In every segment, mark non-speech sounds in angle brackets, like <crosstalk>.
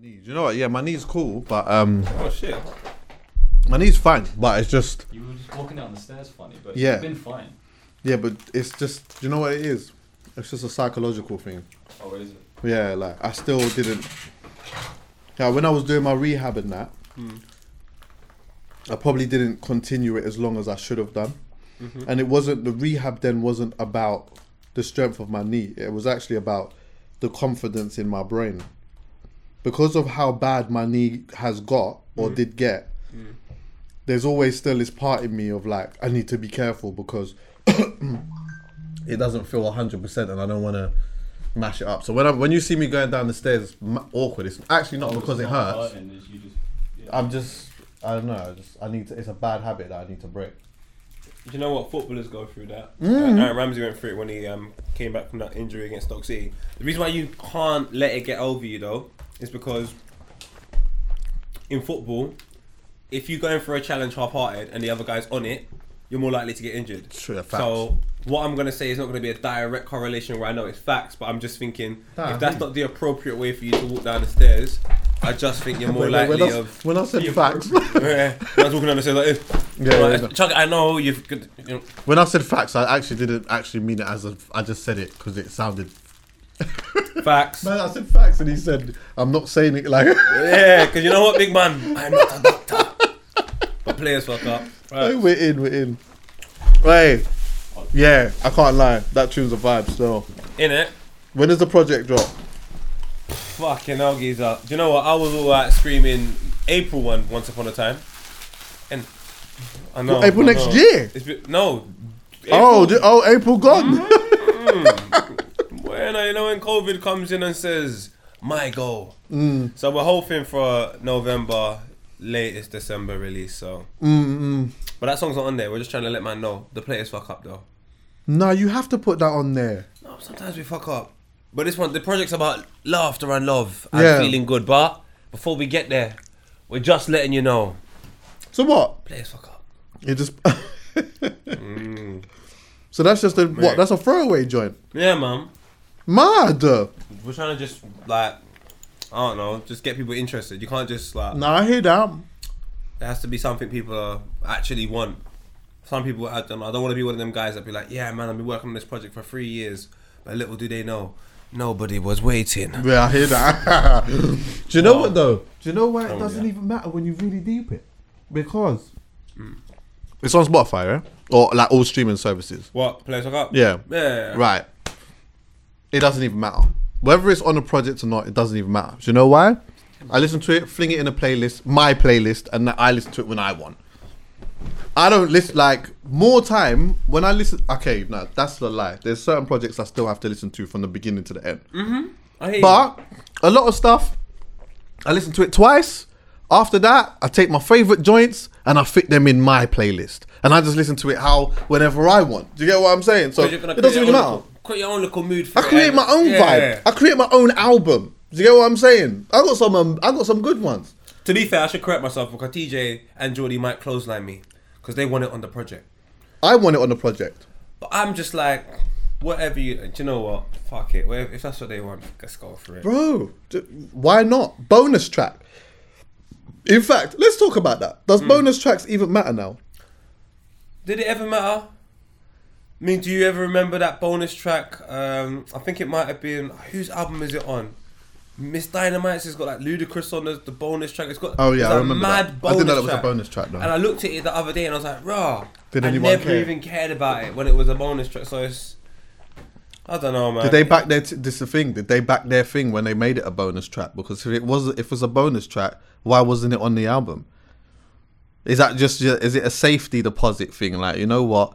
knee. Do you know what? Yeah, my knee's cool, but um, Oh shit. my knee's fine. But it's just You were just walking down the stairs funny, but Yeah. you've been fine. yeah, but it's just. Do you know what it is? It's just a psychological thing. Oh, is it? Yeah, like I still didn't. Yeah, when I was doing my rehab and that, I probably didn't continue it as long as I should have done. And it wasn't the rehab then wasn't about the strength of my knee. It was actually about the confidence in my brain. Because of how bad my knee has got or did get, there's always still this part in me of like I need to be careful because <coughs> it doesn't feel hundred percent, and I don't want to mash it up. So when I, when you see me going down the stairs, m- awkward. It's actually not because it hurts. hurting, just, yeah. I'm just I don't know. I just I need to. It's a bad habit that I need to break. Do you know what footballers go through that? Mm. Uh, Aaron Ramsey went through it when he um, came back from that injury against Stoke City. The reason why you can't let it get over you though is because in football, if you're going for a challenge half-hearted and the other guy's on it, you're more likely to get injured. Sure, facts. So what I'm gonna say is not gonna be a direct correlation where I know it's facts, but I'm just thinking Nah, if that's not the appropriate way for you to walk down the stairs, I just think you're <laughs> more When- when, likely I, of. when I said facts, <laughs> Yeah, I was walking down the stairs like this. Yeah, Like, yeah. Chuck, I know you've. You know, when I said facts, I actually didn't actually mean it as a. I just said it because it sounded. <laughs> Facts. Man, I said facts, and he said, "I'm not saying it like." <laughs> Yeah, because you know what, big man? I'm not a doctor. But players fuck up. Hey, Right. we're in, we're in. Right. Yeah, I can't lie. That tune's a vibe still. In it. When does the project drop? Fucking hell, geezer. Do you know what? I was all like screaming April one once upon a time. And I know. April I next know. year? It's been, no. Oh, di- oh, April gone. Mm-hmm. <laughs> Mm. When you know when COVID comes in and says my goal. Mm. So we're hoping for November, latest December release. So, Mm-mm. but that song's not on there. We're just trying to let man know the players fuck up though. No, you have to put that on there. No, sometimes we fuck up. But this one, the project's about laughter and love and Yeah. feeling good. But before we get there, we're just letting you know So what? players fuck up. You just. <laughs> So that's just a what? That's a throwaway joint. Yeah, man. Mad. We're trying to just like I don't know, just get people interested. You can't just like No, I hear that. there has to be something people uh, actually want. Some people I don't know, I don't want to be one of them guys that be like, yeah, man, I've been working on this project for three years, but little do they know, nobody was waiting. Yeah, I hear that. <laughs> Do you know what though? Do you know why it Oh, doesn't yeah. even matter when you really deep it? Because it's on Spotify, right? Or like all streaming services. What players fuck up? Yeah. yeah. Right. It doesn't even matter. Whether it's on a project or not, it doesn't even matter. Do you know why? I listen to it, fling it in a playlist, my playlist, and I listen to it when I want. I don't listen like more time when I listen. Okay, no, that's the lie. There's certain projects I still have to listen to from the beginning to the end. You. But a lot of stuff, I listen to it twice. After that, I take my favorite joints and I fit them in my playlist, and I just listen to it how whenever I want. Do you get what I'm saying? So it doesn't really matter. Create your own little mood. For I create and- my own yeah. vibe. I create my own album. Do you get what I'm saying? I got some. Um, I got some good ones. To be fair, I should correct myself because TJ and Jordy might clothesline me because they want it on the project. I want it on the project. But I'm just like, whatever you. Do you know what? Fuck it. Whatever- If that's what they want, let's go for it. Bro, d- why not? Bonus track. In fact, let's talk about that. Does bonus tracks even matter now? Did it ever matter? I mean, do you ever remember that bonus track? Um, I think it might have been whose album is it on? Miss Dynamite's has got like Ludacris on the, the bonus track. It's got Oh yeah, I a remember mad that. I didn't know that was a bonus track though. And I looked at it the other day and I was like, raw. Did I anyone never care? even cared about it when it was a bonus track. So it's, I don't know, man. Did they back their? T- this is the thing. Did they back their thing when they made it a bonus track? Because if it was, if it was a bonus track, why wasn't it on the album? Is that just? Is it a safety deposit thing? Like you know what?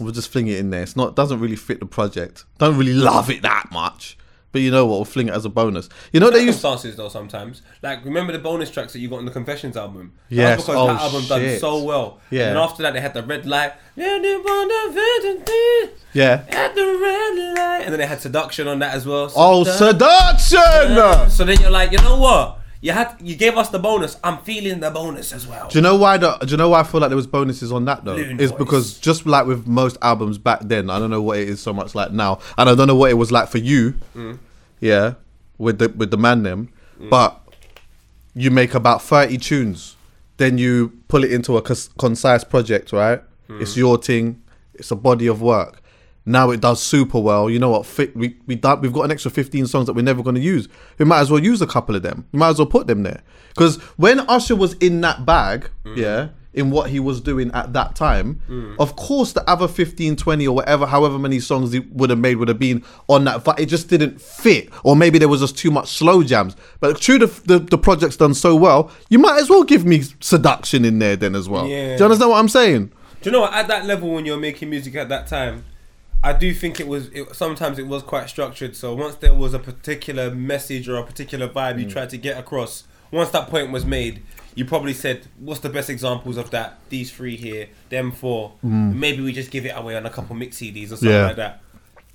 We'll just fling it in there. It's not. Doesn't really fit the project. Don't really love it that much. But you know what? We'll fling it as a bonus. You know they use circumstances though sometimes. Like remember the bonus tracks that you got on the Confessions album? Yes. because Oh, that album done so well. Yeah. And after that they had the red light. Yeah, they want the virgin Yeah. At the red light. And then they had seduction on that as well. Oh, Seduction. seduction! So then you're like, you know what? You had you gave us the bonus. I'm feeling the bonus as well. Do you know why? The, do you know why I feel like there was bonuses on that though? Loon It's voice. because just like with most albums back then, I don't know what it is so much like now, and I don't know what it was like for you. Mm. Yeah, with the with the man them, Mm. but you make about 30 tunes then you pull it into a cons- concise project right it's your thing it's a body of work now it does super well. You know what? Fit, we, we done, we've got an extra 15 songs that we're never going to use. We might as well use a couple of them. We might as well put them there. Because when usher was in that bag mm. yeah in what he was doing at that time mm. of course the other 15 20 or whatever however many songs he would have made would have been on that but it just didn't fit. Or maybe there was just too much slow jams. But true the, the, the project's done so well you might as well give me seduction in there then as well. Yeah. do you understand what i'm saying? Do you know what? At that level, when you're making music at that time, I do think it was. It, sometimes it was quite structured. So once there was a particular message or a particular vibe you mm. tried to get across, once that point was made, you probably said, "What's the best examples of that? These three here, them four. Mm. Maybe we just give it away on a couple mix CDs or something Yeah. like that."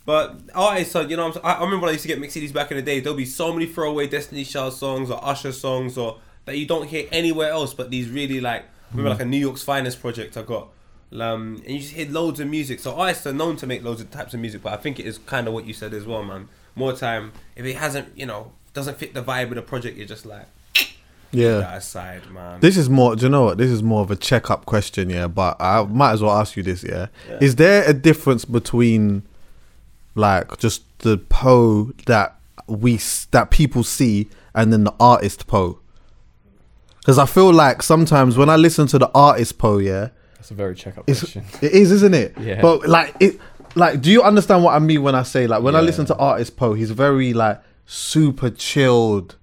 But artists, you know, I, remember when I used to get mix CDs back in the day. There'll be so many throwaway Destiny Child songs or Usher songs or that you don't hear anywhere else. But these really like, remember mm. like a New York's finest project I got. Um, and you just hear loads of music. So artists are known to make loads of types of music, but I think it is kind of what you said as well, man. More time if it hasn't, you know, doesn't fit the vibe of the project, you're just like yeah that aside, man. This is more. Do you know what? This is more of a checkup question, yeah. But I might as well ask you this, yeah. Yeah. Is there a difference between, like, just the Poe that we that people see, and then the artist Poe? Because I feel like sometimes when I listen to the artist Poe, yeah, That's a very check up it's question. it is, isn't it? Yeah. But like it, like, do you understand what I mean when I say like when I listen to artist Poe, he's very like super chilled,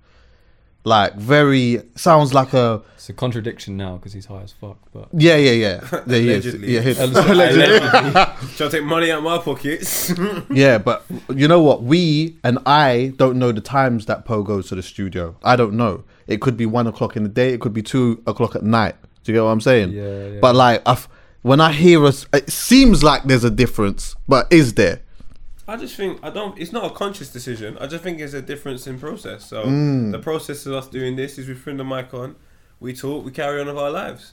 like very sounds like a It's a contradiction now because he's high as fuck. But yeah, yeah, yeah. <laughs> There he is. Yeah, he- Allegedly. <laughs> <laughs> Trying to take money out of my pockets. yeah, but you know what? We and I don't know the times that Poe goes to the studio. I don't know. It could be one o'clock in the day. It could be two o'clock at night. Do you get what I'm saying? Yeah, yeah. But like, I've, when I hear us, it seems like there's a difference. But is there? I just think I don't. It's not a conscious decision. I just think it's a difference in process. So Mm. the process of us doing this is we bring the mic on, we talk, we carry on with our lives.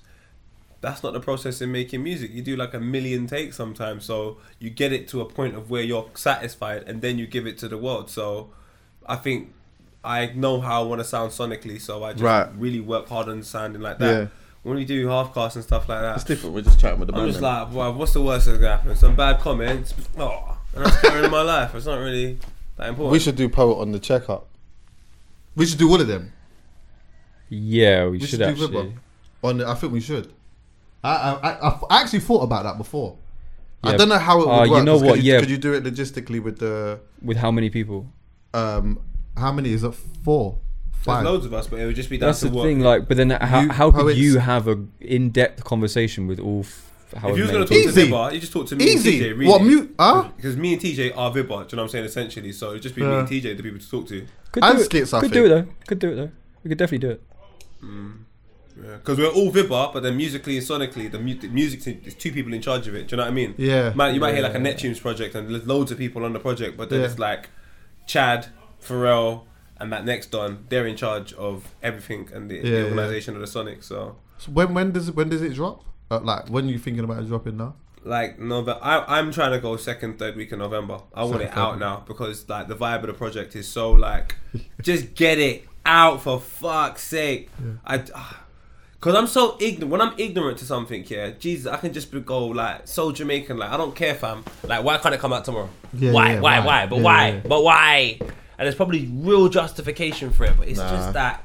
That's not the process in making music. You do like a million takes sometimes, so you get it to a point of where you're satisfied, and then you give it to the world. So I think I know how I want to sound sonically, so I just Right. really work hard on sounding like that. Yeah. When we do Halfcasts and stuff like that, It's different. We're just chatting with the I'm just like, well, what's the worst that's gonna happen? Some bad comments, oh, and I'm carrying my life. It's not really that important. we should do poet on the checkup. We should do all of them. yeah, we, We should, should actually. On, the, I think we should. I, I, I, I actually thought about that before. Yeah. I don't know how it would Uh, you work. know 'cause what, Could you, yeah. could you do it logistically with the With how many people? um? How many is it? Four, There's loads of us, but it would just be down That's to the what. thing. Like, but then how You how could poets- you have a in depth conversation with all? F- if however you was gonna talk people? Easy. to Vibbar, you just talk to me Easy. and TJ. Really. What mute? Huh? Because me and TJ are Vibbar. Do you know what I'm saying? Essentially, so it'd just be me Yeah. and TJ the people to talk to. Could And do it. skits, I Could think. do it though. Could do it though. We could definitely do it. Mm. Because we're all Vibbar, but then musically and sonically, the, mu- the music team, there's two people in charge of it. Do you know what I mean? Yeah. Man, you might hear like a Neptunes project and there's loads of people on the project, but then Yeah. it's like Chad, Pharrell, and that next Don. They're in charge of everything and the, Yeah, the yeah. organization of the Sonic. So. So when when does it when does it drop? Uh, like when are you thinking about it dropping now? like November. I, I'm trying to go second, third week in November. I want it out now because like the vibe of the project is so like, <laughs> just get it out for fuck's sake. I, because I'm so ignorant. When I'm ignorant to something, yeah, Jesus, I can just be, go like so Jamaican. Like I don't care, fam. Like why can't it come out tomorrow? Yeah, why, yeah, why, why? why? But Yeah, why? yeah. But why? And there's probably real justification for it, but it's Nah. just that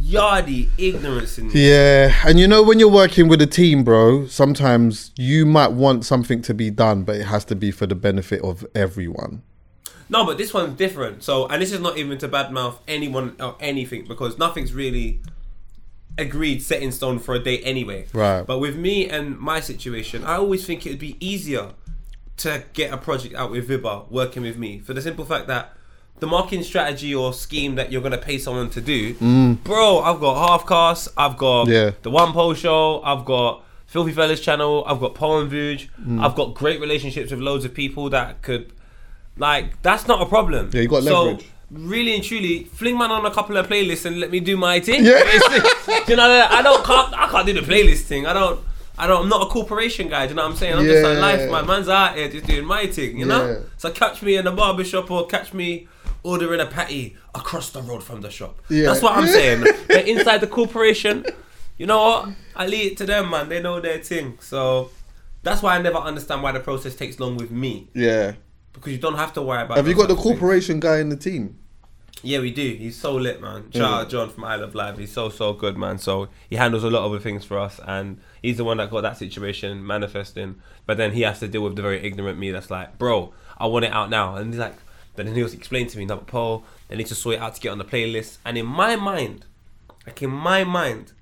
yardy ignorance in me. Yeah, and you know when you're working with a team, bro, sometimes you might want something to be done, but it has to be for the benefit of everyone. No, but this one's different. So, and this is not even to badmouth anyone or anything because nothing's really agreed set in stone for a date anyway. Right. But with me and my situation, I always think it would be easier to get a project out with Vibba working with me for the simple fact that the marketing strategy or scheme that you're gonna pay someone to do, bro. I've got Halfcast, I've got Mm. Yeah. the One Pole Show, I've got Filthy Fellas channel, I've got Poem Vuj, Mm. I've got great relationships with loads of people that could, like, that's not a problem. Yeah, you got leverage. so. Really and truly, fling man on a couple of playlists and let me do my thing. Yeah. <laughs> you know, I don't can't I can't do the playlist thing. I don't. I don't. I'm not a corporation guy. Do you know what I'm saying? I'm just like Yeah. life, man. Man's out here just doing my thing. You know. Yeah. So catch me in the barber shop or catch me ordering a patty across the road from the shop. Yeah. That's what I'm <laughs> saying. but inside the corporation, you know what? I leave it to them, man. They know their thing. So that's why I never understand why the process takes long with me Yeah. because you don't have to worry about. It. Have you got the of things. corporation guy in the team? Yeah, we do. He's so lit, man. Shout out John from I Love Live. He's so so good, man. So he handles a lot of the things for us, and he's the one that got that situation manifesting. But then he has to deal with the very ignorant me that's like, bro, I want it out now, and he's like, then he was explaining to me, no, but Paul, I need to sort it out to get on the playlist. And in my mind, like in my mind,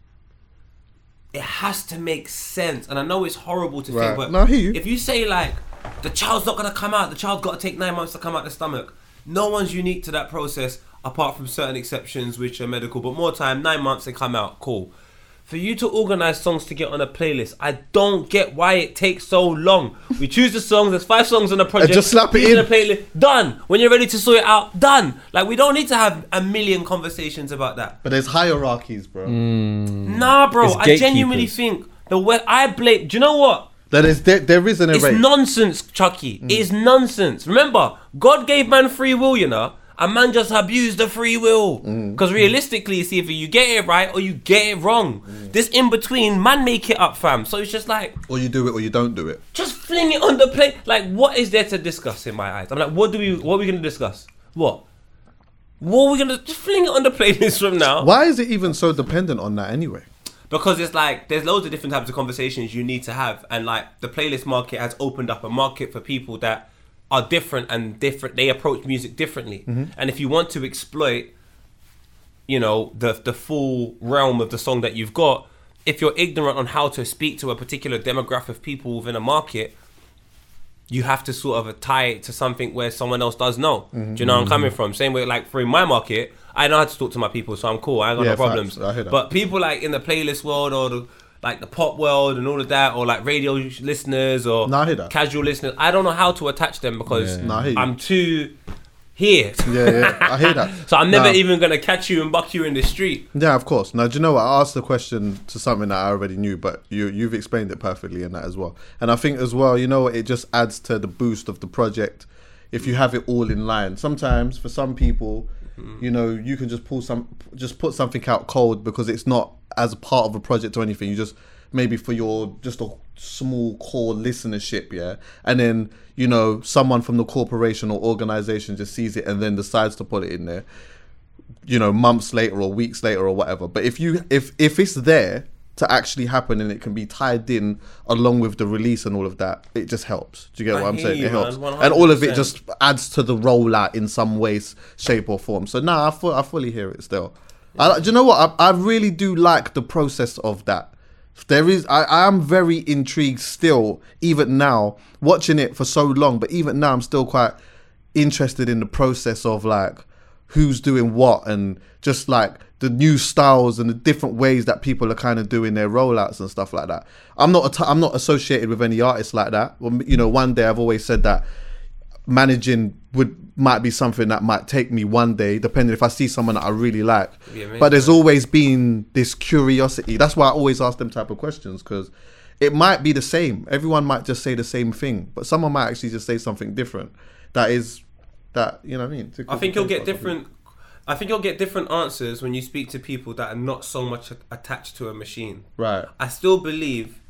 it has to make sense. And I know it's horrible to Right. think, but No, you. if you say like the child's not gonna come out, the child's got to take nine months to come out the stomach. No one's unique to that process, apart from certain exceptions which are medical. But more time, nine months they come out. Cool. For you to organize songs to get on a playlist, I don't get why it takes so long. We choose the songs. There's five songs on the project. just slap it in. the playlist. Done. When you're ready to sort it out, done. Like we don't need to have a million conversations about that. But there's hierarchies, bro. Nah, bro. It's I genuinely think the way I blame. Do you know what? That is there, there is an array. It's nonsense, Chuckie. Mm. It's nonsense. Remember, God gave man free will, you know. And man just abused the free will. Mm. Because realistically, it's either you get it right or you get it wrong. Mm. This in between, man make it up, fam. So it's just like, or you do it or you don't do it. just fling it on the plate. Like, what is there to discuss in my eyes? I'm like, what do we what are we gonna discuss? What? What are we gonna just fling it on the <laughs> playlist from now? Why is it even so dependent on that anyway? because it's like there's loads of different types of conversations you need to have and like the playlist market has opened up a market for people that are different and different they approach music differently mm-hmm. and if you want to exploit you know the the full realm of the song that you've got if you're ignorant on how to speak to a particular demographic of people within a market you have to sort of tie it to something where someone else does know. Do you know where I'm mm-hmm. coming from? Same way, like for in my market, I know how to talk to my people, so I'm cool. I got Yeah, no problems. I hear that. But people like in the playlist world or the like the pop world and all of that, or like radio listeners or No, I hear that. casual listeners, I don't know how to attach them because Yeah. No, I hear you. I'm too here. Yeah, yeah, I hear that. <laughs> so I'm never Nah. even gonna catch you and buck you in the street. Yeah, of course. Now, do you know what? I asked the question to something that I already knew, but you you've explained it perfectly in that as well. And I think as well, you know, it just adds to the boost of the project if you have it all in line. Sometimes for some people, Mm. you know, you can just pull some, just put something out cold because it's not as part of a project or anything. You just maybe for your just a small core listenership, yeah, and then you know someone from the corporation or organization just sees it and then decides to put it in there you know months later or weeks later or whatever. But if you if if it's there to actually happen and it can be tied in along with the release and all of that it just helps. Do you get what i'm saying? You, it helps. man, and all of it just adds to the rollout in some ways, shape or form. So nah i, fu- I fully hear it still. I, do you know what? I, I really do like the process of that. There is I, I am very intrigued still even now watching it for so long but even now i'm still quite interested in the process of like who's doing what and just like the new styles and the different ways that people are kind of doing their rollouts and stuff like that. I'm not a t- i'm not associated with any artists like that. Well, you know one day i've always said that managing would might be something that might take me one day depending if i see someone that i really like. But there's always been this curiosity. That's why i always ask them type of questions because it might be the same. Everyone might just say the same thing but someone might actually just say something different that is that you know what i mean? I think you'll get different. I think you'll get different answers when you speak to people that are not so much attached to a machine. right I still believe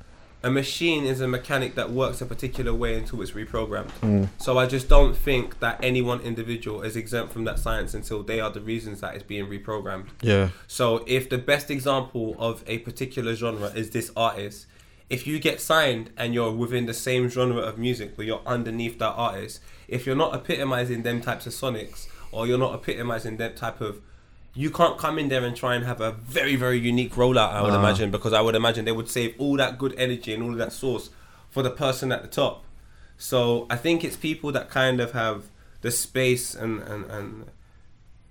a machine is a mechanic that works a particular way until it's reprogrammed. Mm. So I just don't think that any one individual is exempt from that science until they are the reasons that it's being reprogrammed. Yeah. So if the best example of a particular genre is this artist, if you get signed and you're within the same genre of music but you're underneath that artist, if you're not epitomizing them types of sonics or you're not epitomizing that type of you can't come in there and try and have a very, very unique rollout, I would Ah. imagine, because I would imagine they would save all that good energy and all of that source for the person at the top. So I think it's people that kind of have the space and, and, and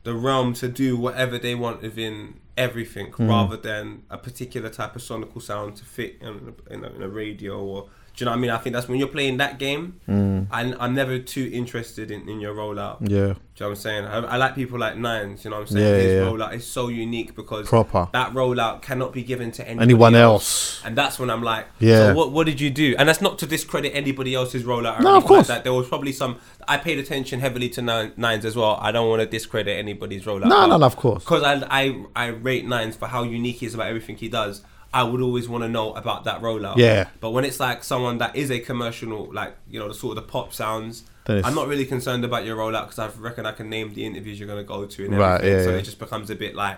the realm to do whatever they want within everything rather than a particular type of sonical sound to fit in in a, in a radio or. Do you know what I mean? I think that's when you're playing that game. Mm. I, I'm never too interested in, in your rollout. Yeah. Do you know what I'm saying? I, I like people like Nines, you know what I'm saying? Yeah, His yeah. rollout is so unique because Proper. that rollout cannot be given to Anyone else. And that's when I'm like, Yeah. so what, what did you do? And that's not to discredit anybody else's rollout. Or No, of course. Like that. There was probably some, I paid attention heavily to nine, Nines as well. I don't want to discredit anybody's rollout. No, no, no, of course. Because I, I, I rate Nines for how unique he is about everything he does. I would always want to know about that rollout. Yeah. But when it's like someone that is a commercial, like, you know, the sort of the pop sounds, I'm not really concerned about your rollout because I reckon I can name the interviews you're going to go to and Right, everything. yeah, so yeah. it just becomes a bit like,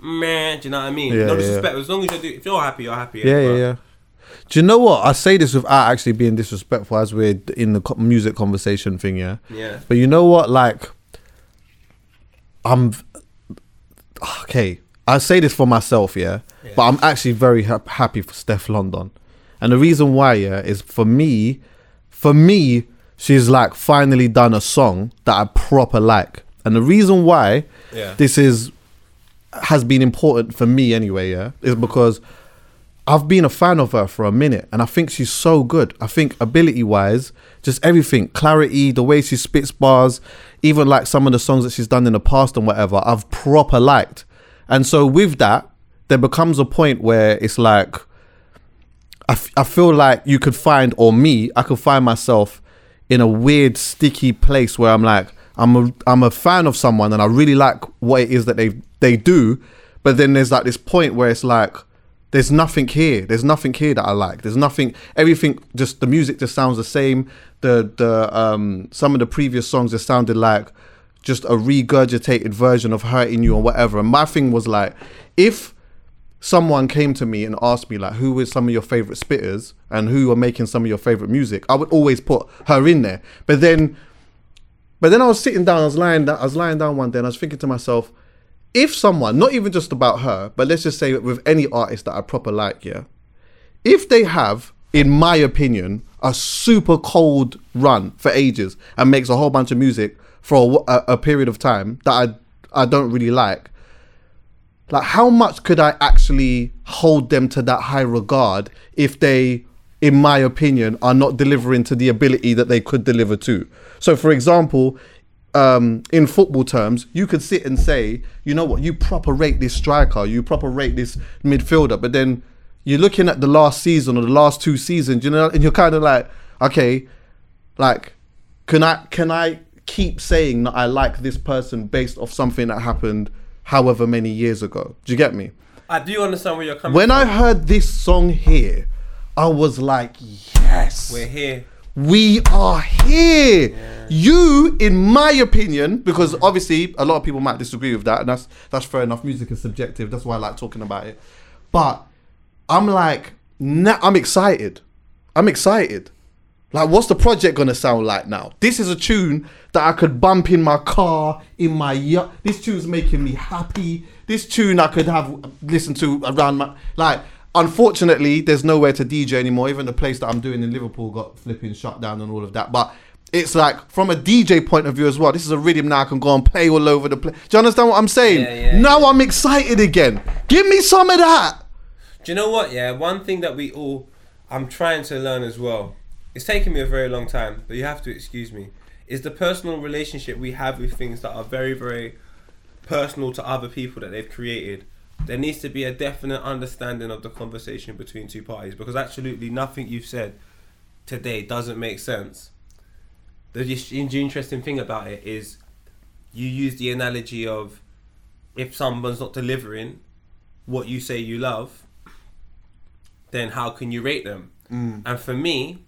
man, do you know what I mean? Yeah, no disrespect. As long as you're do, if you're happy, you're happy. Yeah, yeah, yeah. Do you know what? I say this without actually being disrespectful as we're in the music conversation thing, yeah? Yeah. But you know what? Like, I'm okay. I say this for myself, yeah, Yeah. but I'm actually very ha- happy for Steflon Don, and the reason why, yeah, is for me, for me, she's like finally done a song that I proper like, and the reason why Yeah. this is has been important for me anyway, yeah, is because I've been a fan of her for a minute and I think she's so good. I think ability wise, just everything, clarity, the way she spits bars, even like some of the songs that she's done in the past and whatever, I've proper liked. And so with that, there becomes a point where it's like, I, f- I feel like you could find, or me, I could find myself in a weird, sticky place where I'm like, I'm a, I'm a fan of someone and I really like what it is that they they do, but then there's like this point where it's like, there's nothing here. There's nothing here that I like. There's nothing. Everything just the music just sounds the same. The the um some of the previous songs just sounded like just a regurgitated version of hurting you or whatever. And my thing was like, if someone came to me and asked me like who is some of your favorite spitters and who are making some of your favorite music i would always put her in there but then but then i was sitting down i was lying down i was lying down one day and i was thinking to myself if someone not even just about her but let's just say with any artist that i proper like yeah if they have in my opinion a super cold run for ages and makes a whole bunch of music for a, a, period of time that i i don't really like. Like how much could I actually hold them to that high regard if they, in my opinion, are not delivering to the ability that they could deliver to? So, for example, um, in football terms, you could sit and say, you know what, you proper rate this striker, you proper rate this midfielder, but then you're looking at the last season or the last two seasons, you know, and you're kind of like, okay, like, can I can I keep saying that I like this person based off something that happened however many years ago? Do you get me? I do understand where you're coming from. When from. I heard this song here, I was like, yes, We're here. we are here. You, in my opinion, because obviously a lot of people might disagree with that, and that's that's fair enough. Music is subjective. That's why I like talking about it. But I'm like, nah, I'm excited. I'm excited. Like, what's the project gonna sound like now? This is a tune that I could bump in my car, in my yacht. This tune's making me happy. This tune I could have listened to around my like. Unfortunately, there's nowhere to DJ anymore. Even the place that I'm doing in Liverpool got flipping shut down and all of that. But it's like from a DJ point of view as well. This is a rhythm now I can go and play all over the place. Do you understand what I'm saying? Yeah, yeah, now I'm excited again. Give me some of that. Do you know what? Yeah, one thing that we all, I'm trying to learn as well. It's taken me a very long time, but you have to excuse me. Is the personal relationship we have with things that are very, very personal to other people that they've created. There needs to be a definite understanding of the conversation between two parties because absolutely nothing you've said today doesn't make sense. The interesting thing about it is you use the analogy of if someone's not delivering what you say you love, then how can you rate them? Mm. And for me,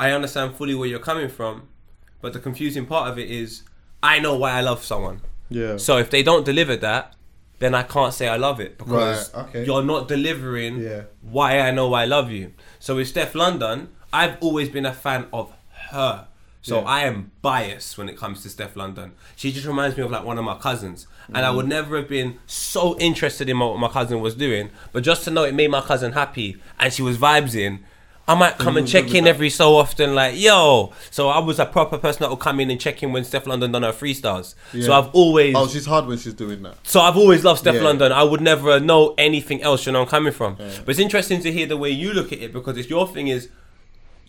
I understand fully where you're coming from, but the confusing part of it is I know why I love someone. Yeah. So if they don't deliver that, then I can't say I love it because Right, okay. you're not delivering Yeah. why I know I love you. So with Steflon Don, I've always been a fan of her. So Yeah. I am biased when it comes to Steflon Don. She just reminds me of like one of my cousins. And I mm. would never have been so interested in what my cousin was doing. But just to know it made my cousin happy and she was vibes in, I might come and check in every so often, like, yo. So I was a proper person that would come in and check in when Steflon Don done her freestyles. So Yeah. I've always, Oh, she's hard when she's doing that. so I've always loved Steph Yeah. London. I would never know anything else. You know, I'm coming from. But it's interesting to hear the way you look at it because it's your thing is.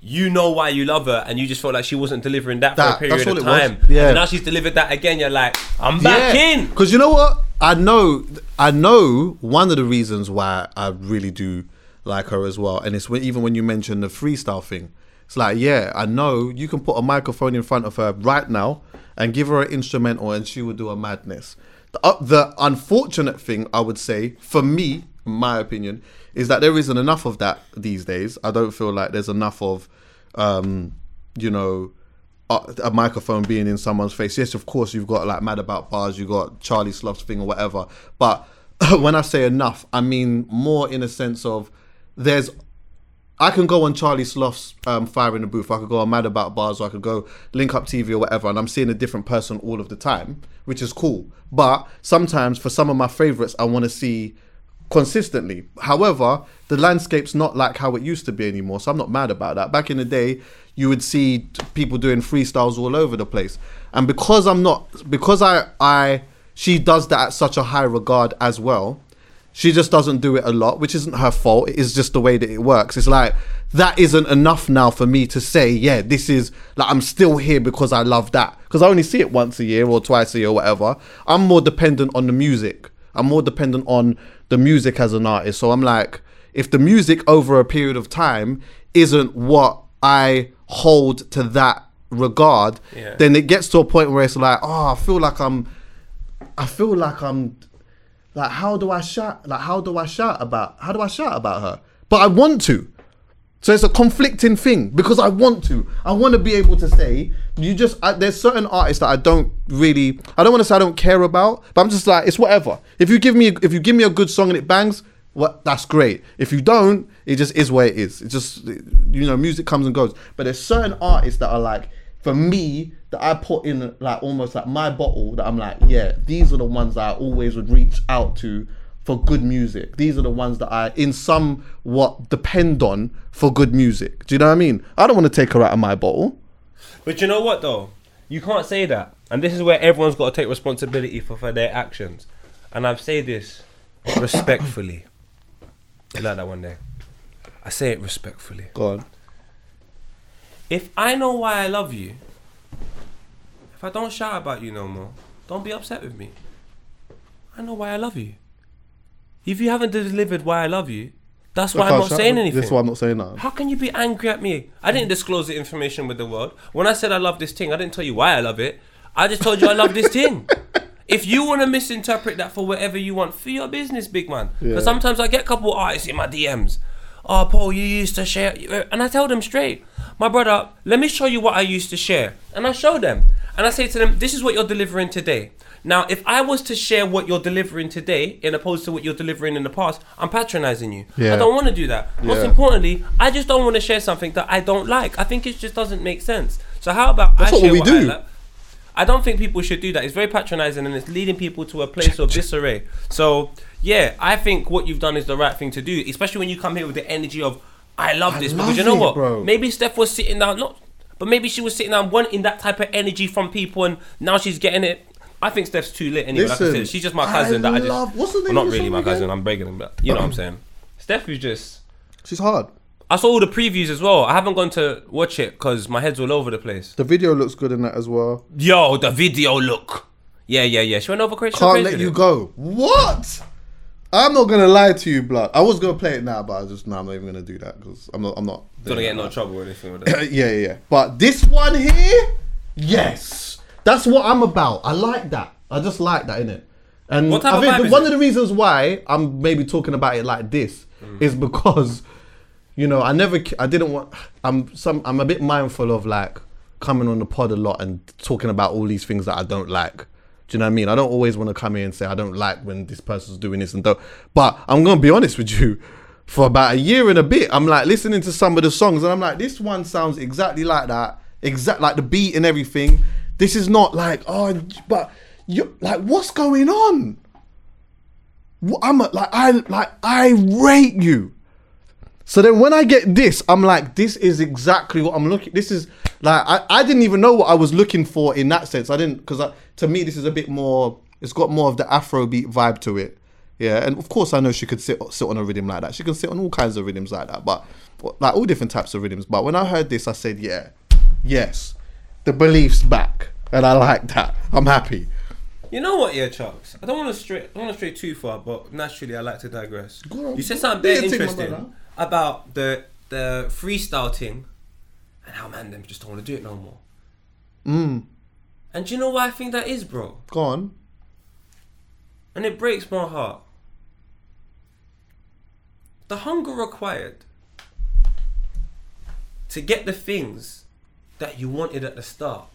You know why you love her, and you just felt like she wasn't delivering that, That- for a period that's all of it was. time. Yeah. And now she's delivered that again. You're like, I'm back in. Because you know what? I know, I know one of the reasons why I really do like her as well, and it's even when you mention the freestyle thing. It's like, yeah, I know you can put a microphone in front of her right now and give her an instrumental, and she will do a madness. The, uh, the unfortunate thing I would say, for me, in my opinion, is that there isn't enough of that these days. I don't feel like there's enough of, um, you know, a, a microphone being in someone's face. Yes, of course, you've got like Mad About Bars, you've got Charlie Sloth's thing or whatever. But <clears throat> when I say enough, I mean more in a sense of there's. I can go on Charlie Sloth's um, Fire in the Booth. I could go on Mad About Bars, or I could go Link Up TV or whatever, and I'm seeing a different person all of the time, which is cool. But sometimes for some of my favorites, I want to see consistently. However, the landscape's not like how it used to be anymore, so I'm not mad about that. Back in the day, you would see people doing freestyles all over the place, and because I'm not, because I, I, she does that at such a high regard as well. She just doesn't do it a lot, which isn't her fault. It is just the way that it works. It's like that isn't enough now for me to say, yeah, this is like I'm still here because I love that. Because I only see it once a year or twice a year or whatever. I'm more dependent on the music. I'm more dependent on the music as an artist. So I'm like, if the music over a period of time isn't what I hold to that regard, Yeah. then it gets to a point where it's like, oh, I feel like I'm, I feel like I'm, like how do I shout, like how do I shout about, how do I shout about her? But I want to. So it's a conflicting thing because I want to. I want to be able to say you just. I, there's certain artists that I don't really. I don't want to say I don't care about, but I'm just like it's whatever. If you give me if you give me a good song and it bangs, what that's great. If you don't, it just is where it is. It just you know music comes and goes. But there's certain artists that are like for me that I put in like almost like my bottle that I'm like yeah these are the ones that I always would reach out to for good music. These are the ones that I, in somewhat, depend on for good music. Do you know what I mean? I don't want to take her out of my bottle. But you know what though? You can't say that. And this is where everyone's got to take responsibility for, for their actions. And I've said this <coughs> respectfully. You like that one day? I say it respectfully. Go on. If I know why I love you, if I don't shout about you no more, don't be upset with me. I know why I love you. If you haven't delivered why I love you, that's why I'm not saying anything. That's why I'm not saying that. How can you be angry at me? I didn't disclose the information with the world. When I said I love this thing, I didn't tell you why I love it. I just told you I love this <laughs> thing. If you want to misinterpret that for whatever you want, for your business, big man. Because Yeah. sometimes I get a couple artists in my DMs. Oh, Paul, you used to share. And I tell them straight, my brother, let me show you what I used to share. And I show them. And I say to them, this is what you're delivering today. Now, if I was to share what you're delivering today, in opposed to what you're delivering in the past, I'm patronizing you. I don't want to do that. Most importantly, I just don't want to share something that I don't like. I think it just doesn't make sense. So how about That's I share what we what I do. like? I don't think people should do that. It's very patronizing and it's leading people to a place of disarray. So yeah, I think what you've done is the right thing to do, especially when you come here with the energy of I love this because you know it, what? bro. Maybe Steph was sitting down, not, but maybe she was sitting down wanting that type of energy from people, and now she's getting it. I think Steph's too lit anyway. like I said, she's just my I cousin that I just. love- what's the name well, not really song my cousin. again? I'm breaking him, but you know what I'm saying. <clears throat> Steph is just. She's hard. I saw all the previews as well. I haven't gone to watch it because my head's all over the place. The video looks good in that as well. Yo, the video look. Yeah, yeah, yeah. She went over crazy. Can't crazy let you it. go. What? I'm not gonna lie to you, blood. I was gonna play it now, but I just no, I'm not even gonna do that because I'm not. I'm not. Don't get in no trouble or anything with <coughs> it. yeah, yeah, yeah. But this one here, yes, that's what I'm about. I like that. I just like that in it. And What type I of think vibe the- is one it? of the reasons why I'm maybe talking about it like this Mm. is because, you know, I never, I didn't want. I'm some. I'm a bit mindful of like coming on the pod a lot and talking about all these things that I don't like. Do you know what I mean? I don't always want to come here and say I don't like when this person's doing this and don't. But I'm gonna be honest with you. For about a year and a bit, I'm like listening to some of the songs, and I'm like, this one sounds exactly like that, exact like the beat and everything. This is not like oh, but you like what's going on? I'm a, like I like I rate you. So then when I get this, I'm like, this is exactly what I'm looking. This is like I, I didn't even know what I was looking for in that sense. I didn't because to me this is a bit more. It's got more of the Afrobeat vibe to it. Yeah, and of course I know she could sit sit on a rhythm like that. She can sit on all kinds of rhythms like that, but like all different types of rhythms. But when I heard this, I said, yeah, yes, the belief's back, and I like that. I'm happy. You know what, yeah, Chucks? I don't want to stray. I don't want to stray too far, but naturally, I like to digress. On. You said something very interesting about the the freestyle thing, and how man them just don't want to do it no more. Mm, And do you know why I think that is, bro? go on. And it breaks my heart. The hunger required to get the things that you wanted at the start.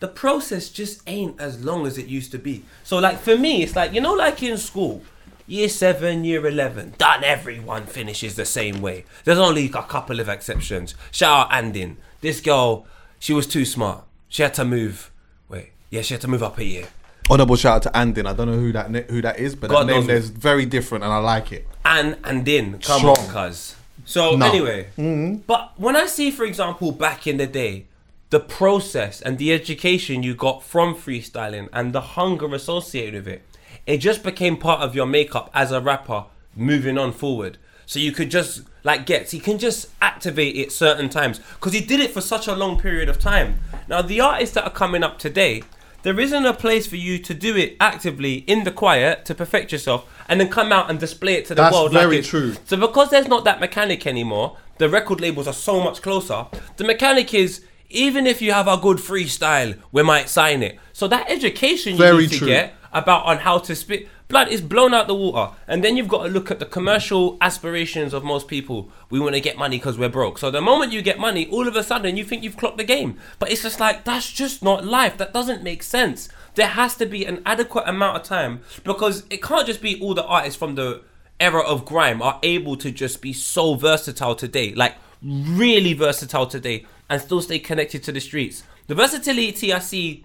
The process just ain't as long as it used to be. So, like for me, it's like you know, like in school, year seven, year eleven, done. Everyone finishes the same way. There's only a couple of exceptions. Shout out Andin. This girl, she was too smart. She had to move. Wait, yeah, she had to move up a year. Honorable shout out to Andin. I don't know who that who that is, but God that name is very different, and I like it. and Andin, come Strong. on, cuz. So No. anyway, mm-hmm. but when I see, for example, back in the day, the process and the education you got from freestyling and the hunger associated with it, it just became part of your makeup as a rapper moving on forward. So you could just like get, you can just activate it certain times because he did it for such a long period of time. Now the artists that are coming up today, there isn't a place for you to do it actively in the quiet to perfect yourself and then come out and display it to the That's world. very like true. So because there's not that mechanic anymore, the record labels are so much closer. The mechanic is even if you have a good freestyle, we might sign it. So that education you Very need to true. get about on how to spit blood is blown out the water. And then you've got to look at the commercial aspirations of most people. We want to get money because we're broke. So the moment you get money, all of a sudden you think you've clocked the game. But it's just like that's just not life. That doesn't make sense. There has to be an adequate amount of time because it can't just be all the artists from the era of grime are able to just be so versatile today, like really versatile today, and still stay connected to the streets. The versatility I see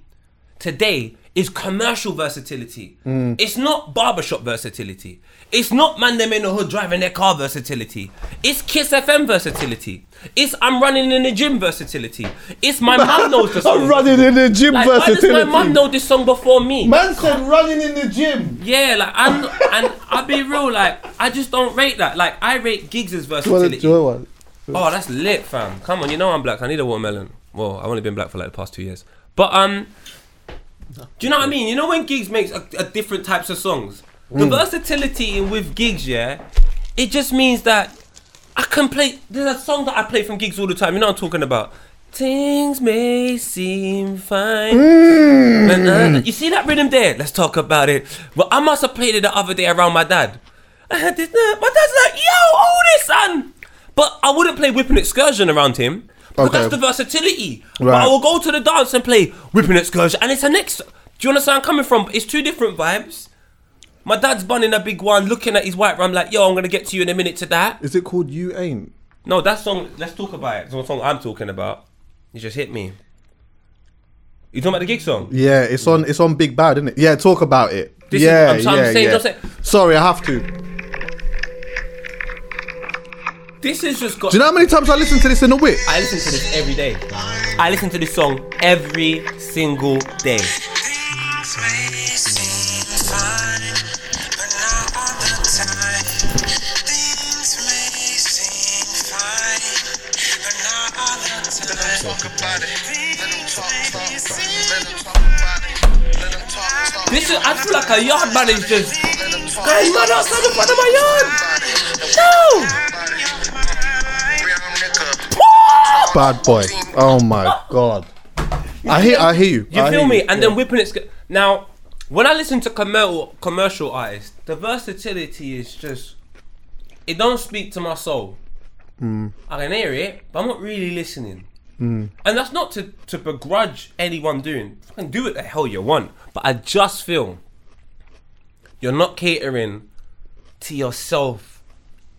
today is commercial versatility. It's not barbershop versatility. It's not man them in the hood driving their car versatility. It's Kiss FM versatility. It's I'm running in the gym versatility. It's my <laughs> mum knows the song. I'm running in the gym Like, why does my mum know this song before me? Man said running in the gym. Yeah, like I'm, and I'll be real, like I just don't rate that. Like I rate Do you want versatility. to join one? Oh, that's lit, fam. Come on, you know I'm black. I need a watermelon. Well, I've only been black for like the past two years. But um, do you know what I mean? You know when Giggs makes a, a different types of songs, the versatility with Giggs, yeah, it just means that I can play. There's a song that I play from Giggs all the time. You know what I'm talking about? Things may seem fine. And, uh, you see that rhythm there? Let's talk about it. Well, I must have played it the other day around my dad. I had this, uh, my dad's like, yo, hold this, son. But I wouldn't play Whipping Excursion around him. But Okay. that's the versatility. But I will go to the dance and play Whipping Excursion. And it's a next. Do you understand where I'm coming from? It's two different vibes. My dad's bunning a big one, looking at his white rum like, yo, I'm going to get to you in a minute to that. Is it called You Ain't? No, that song, let's talk about it. It's the song I'm talking about. You just hit me. You talking about the gig song? Yeah, it's on. It's on Big Bad, isn't it? Yeah, talk about it. This is- yeah, I'm trying to yeah, say- yeah. I'm saying- Sorry, I have to. This has just got. Do you know how many times I listen to this in the week? I listen to this every day. I listen to this song every single day. This is. I feel like a yard man is just. Let them talk Guys, man outside the front of my yard. about it. No. Bad boy. Oh my god. I hear. I hear you. You I feel hear me? you. And then whipping it. Now, when I listen to commercial commercial artists, the versatility is just. It don't speak to my soul. Hmm. I can hear it, but I'm not really listening. And that's not to, to begrudge anyone doing. Fucking do what the hell you want. But I just feel you're not catering to yourself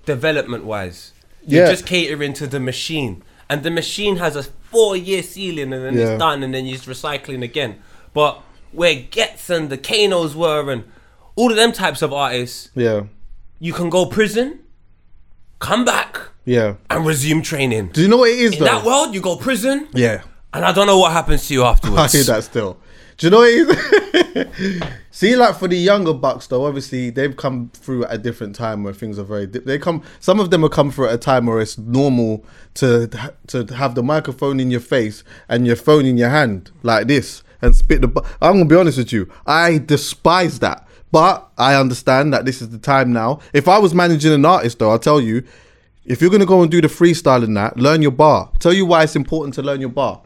development wise. You're Yeah. just catering to the machine. And the machine has a four year ceiling and then Yeah. it's done and then you're just recycling again. But where Giggs and the Kanos were and all of them types of artists, Yeah. you can go prison, come back, Yeah. and resume training. Do you know what it is In though? that world, you go prison, yeah. and I don't know what happens to you afterwards. <laughs> I hear that still. Do you know what? <laughs> See, like for the younger bucks, though, obviously they've come through at a different time where things are very. Di- they come. Some of them have come through at a time where it's normal to to have the microphone in your face and your phone in your hand like this and spit the. bu- I'm gonna be honest with you. I despise that, but I understand that this is the time now. If I was managing an artist, though, I'll tell you, if you're gonna go and do the freestyle and that, learn your bar. Tell you why it's important to learn your bar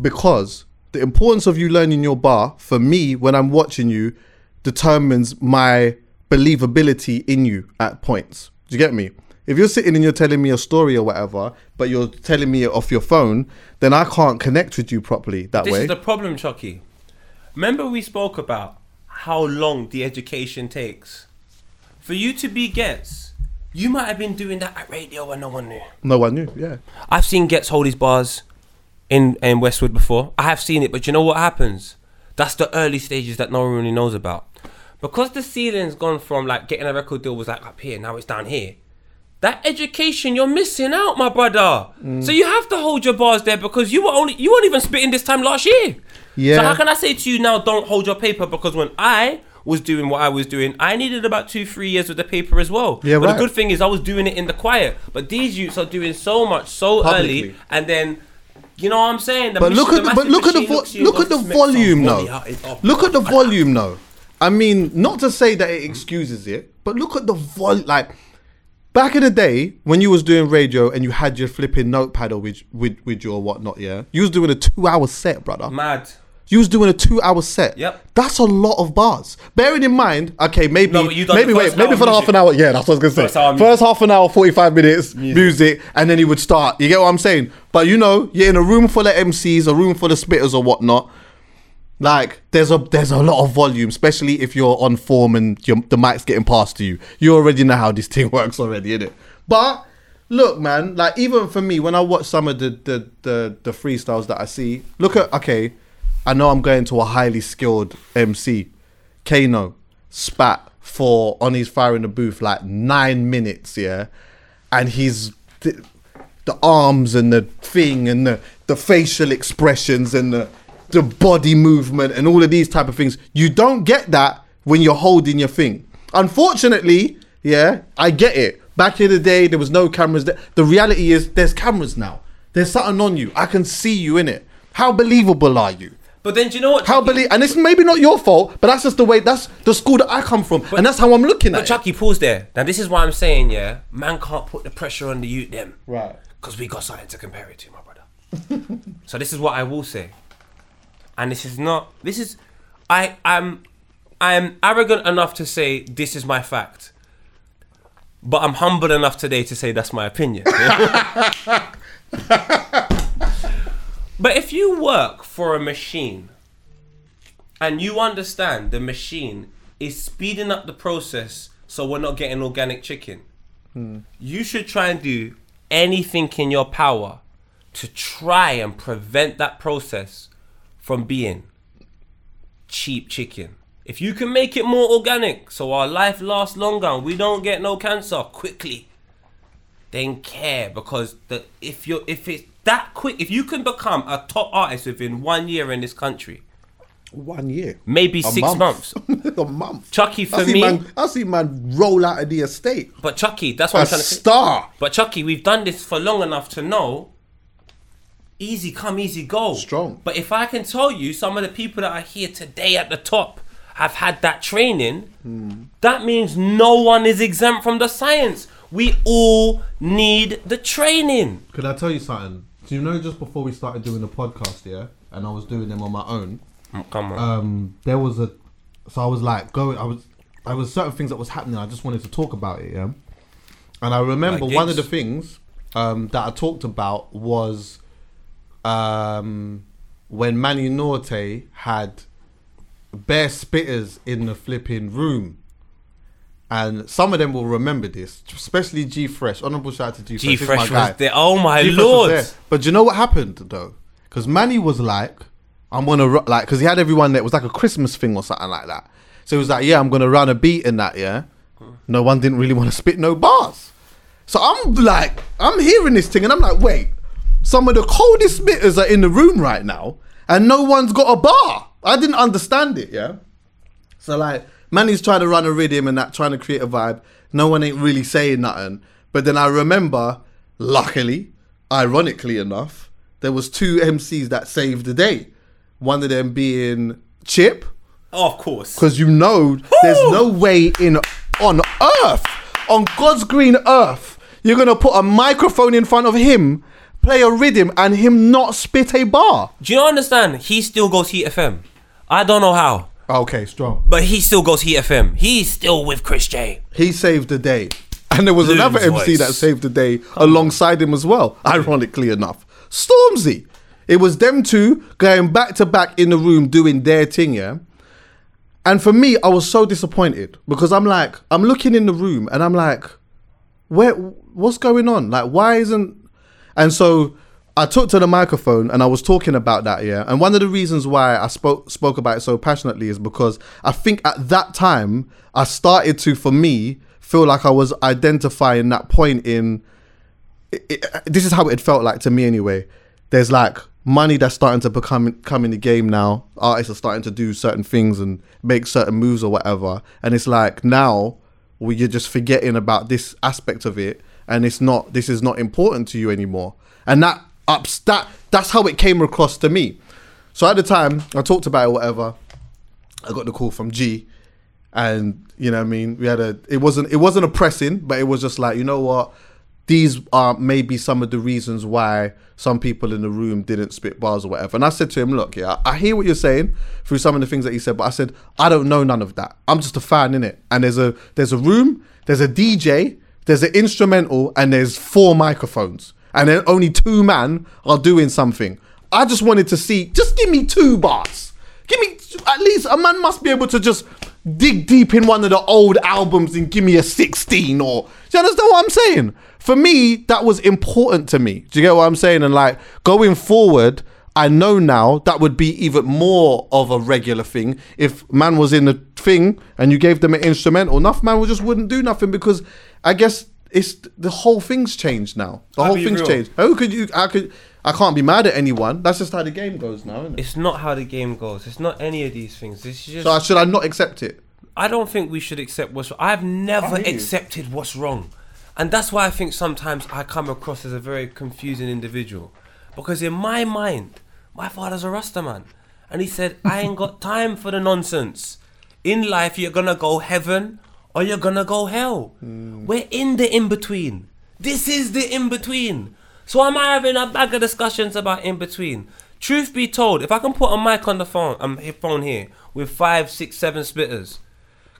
because the importance of you learning your bar for me when I'm watching you determines my believability in you at points. Do you get me? If you're sitting and you're telling me a story or whatever, but you're telling me it off your phone, then I can't connect with you properly that This way. This is the problem, Chuckie. Remember we spoke about how long the education takes for you to be Giggs. You might have been doing that at radio when no one knew. no one knew. Yeah. I've seen Giggs hold his bars in in Westwood before. I have seen it, but you know what happens? That's the early stages that no one really knows about. Because the ceiling's gone from like getting a record deal was like up here, now it's down here. That education you're missing out, my brother. Mm. So you have to hold your bars there because you were only you weren't even spitting this time last year. Yeah. So how can I say to you now, don't hold your paper? Because when I was doing what I was doing, I needed about two, three years with the paper as well. Yeah, but right. the good thing is I was doing it in the quiet. But these youths are doing so much so Publicly. early, and then you know what I'm saying. The But look at the, but look at the vo- look at the volume though. Look at the volume though. I mean, not to say that it excuses it, but look at the vol. Like back in the day when you was doing radio and you had your flipping notepad or with with with your whatnot, yeah, you was doing a two hour set, brother. Mad. You was doing a two hour set. Yep. That's a lot of bars. Bearing in mind, okay, maybe No, maybe wait, maybe for the half an hour. Yeah, that's what I was gonna say. First First half an hour, forty five minutes, music. and then he would start. You get what I'm saying? But you know, you're in a room full of MCs, a room full of spitters or whatnot. Like there's a there's a lot of volume, especially if you're on form and the mic's getting passed to you. You already know how this <laughs> thing works already, innit? But look, man, like even for me, when I watch some of the the the, the freestyles that I see, look at okay, I know I'm going to a highly skilled MC, Kano, spat for on his fire in the booth like nine minutes, yeah, and he's the, the arms and the thing and the, the facial expressions and the the body movement and all of these type of things. You don't get that when you're holding your thing. Unfortunately, yeah, I get it. Back in the day, there was no cameras. The reality is, there's cameras now. There's something on you. I can see you in it. How believable are you? But then do you know what? How Chuckie? believe? And it's maybe not your fault, but that's just the way. That's the school that I come from, and that's how I'm looking But at it. Chuckie, pause there. Now this is why I'm saying, yeah, man can't put the pressure on the youth them. Right. Because we got something to compare it to, my brother. <laughs> so this is what I will say. And this is not this is I am I am arrogant enough to say this is my fact. But I'm humble enough today to say that's my opinion. <laughs> <laughs> but if you work for a machine and you understand the machine is speeding up the process so we're not getting organic chicken, you should try and do anything in your power to try and prevent that process from being cheap chicken. If you can make it more organic so our life lasts longer and we don't get no cancer quickly, then care because the if you're if it's that quick if you can become a top artist within one year in this country, One year, maybe A six month. months. <laughs> a month. Chuckie for I me, man. I see man roll out of the estate. but Chuckie, that's what A I'm trying to say. star. But Chuckie, we've done this for long enough to know easy come, easy go. Strong. But if I can tell you, some of the people that are here today at the top have had that training, hmm. that means no one is exempt from the science. We all need the training. Could I tell you something? Do you know just before we started doing the podcast, yeah, and I was doing them on my own, Come on. um, there was a, so I was like going, I was, I was certain things that was happening. I just wanted to talk about it, yeah. And I remember Like one of the gigs? things um, that I talked about was um, when Manny Norte had bare spitters in the flipping room. And some of them will remember this, especially G Fresh. Honorable shout out to G Fresh. G Fresh was there. Oh my G Fresh lord. But do you know what happened though? Because Manny was like, I'm gonna like, because he had everyone there. It was like a Christmas thing or something like that. So he was like, yeah, I'm gonna run a beat in that. Yeah. No one didn't really want to spit no bars. So I'm like, I'm hearing this thing, and I'm like, wait, some of the coldest spitters are in the room right now, and no one's got a bar. I didn't understand it, yeah. So like, Manny's trying to run a rhythm and that, trying to create a vibe. No one ain't really saying nothing. But then I remember, luckily, ironically enough, there was two MCs that saved the day. One of them being Chip, Oh, of course. because you know there's no way in on earth, on God's green earth, you're gonna put a microphone in front of him, play a rhythm, and him not spit a bar. Do you understand? He still goes Heat FM. I don't know how, Okay, strong. but he still goes Heat FM. He's still with Chris J. He saved the day. And there was another MC voice. that saved the day alongside him as well, ironically enough. Stormzy. It was them two going back to back in the room doing their thing, yeah? And for me, I was so disappointed because I'm like, I'm looking in the room and I'm like, where, what's going on? Like, why isn't. And so I took to the microphone and I was talking about that, yeah. And one of the reasons why I spoke spoke about it so passionately is because I think at that time I started to, for me, feel like I was identifying that point in. It, it, this is how it felt like to me anyway. There's like money that's starting to become come in the game now. Artists are starting to do certain things and make certain moves or whatever, and it's like now well, you're just forgetting about this aspect of it, and it's not. This is not important to you anymore, and that ups that. That's how it came across to me. So at the time, I talked about it, whatever. I got the call from G, and you know, I mean, we had a. It wasn't. It wasn't a pressing, but it was just like, you know what, these are maybe some of the reasons why some people in the room didn't spit bars or whatever. And I said to him, look, yeah, I hear what you're saying through some of the things that he said, but I said I don't know none of that. I'm just a fan in it, and there's a there's a room, there's a DJ, there's an instrumental, and there's four microphones, and then only two man are doing something. I just wanted to see, just give me two bars. Give me at least a man must be able to just dig deep in one of the old albums and give me a 16 or do you understand what I'm saying? For me, that was important to me. Do you get what I'm saying? And like going forward, I know now that would be even more of a regular thing. If man was in the thing and you gave them an instrumental, enough man just wouldn't do nothing because I guess it's the whole thing's changed now. The I'll whole thing's real. changed. How could you? I could. I can't be mad at anyone. That's just how the game goes now, isn't it? It's not how the game goes. It's not any of these things. It's just. So I, should I not accept it? I don't think we should accept what's. I've never I hear you. accepted what's wrong, and that's why I think sometimes I come across as a very confusing individual, because in my mind, my father's a Rasta man, and he said I ain't got time for the nonsense. In life, you're gonna go heaven or you're gonna go hell. We're in the in between. This is the in between. So am I having a bag of discussions about in between? Truth be told, if I can put a mic on the phone, um, phone here with five, six, seven spitters,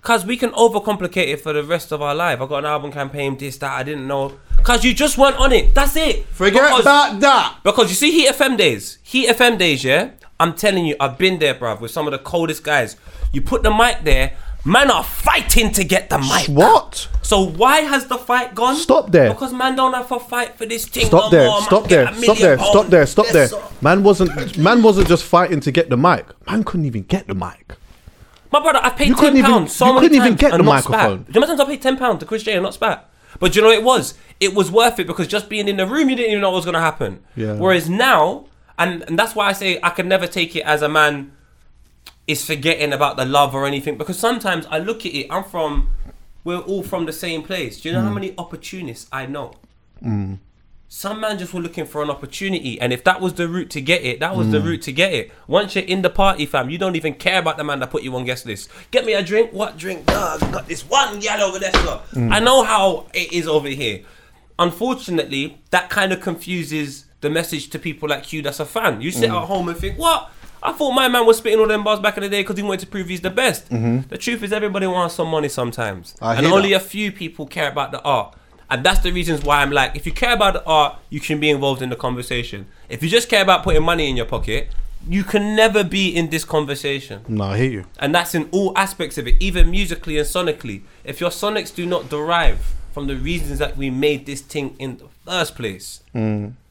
cause we can overcomplicate it for the rest of our life. I got an album campaign, this, that, I didn't know. Cause you just weren't on it. That's it. Forget Because- about that. because you see Heat FM days, Heat FM days, yeah. I'm telling you, I've been there, bruv, with some of the coldest guys. You put the mic there, man are fighting to get the mic. What? So why has the fight gone? Stop there. Because man don't have to fight for this thing. Stop no there. more. Stop there. a Stop there. Stop there. Stop there. Man wasn't. Man wasn't just fighting to get the mic. Man couldn't even get the mic. My brother, I paid You ten couldn't even- pounds. So you many couldn't even get the microphone. Spat. Do you know how many times I paid ten pounds to Chris J and not spat? But do you know what it was? It was worth it because just being in the room, you didn't even know what was gonna happen. Yeah. Whereas now, and and that's why I say I can never take it as a man is forgetting about the love or anything because sometimes I look at it. I'm from, we're all from the same place. Do you know Mm. how many opportunists I know? Some man just were looking for an opportunity, and if that was the route to get it, that was Mm. the route to get it. Once you're in the party, fam, you don't even care about the man that put you on guest list. Get me a drink. What drink? Dog, got this one yellow there. Mm. I know how it is over here. Unfortunately, that kind of confuses the message to people like you that's a fan. You Mm. sit at home and think, what? I thought my man was spitting all them bars back in the day because he wanted to prove he's the best. The truth is, everybody wants some money sometimes, Mm-hmm. I and only that. a few people care about the art. And that's the reasons why I'm like, if you care about the art, you can be involved in the conversation. If you just care about putting money in your pocket, you can never be in this conversation. No, I hate you. And that's in all aspects of it, even musically and sonically. If your sonics do not derive from the reasons that we made this thing in the first place,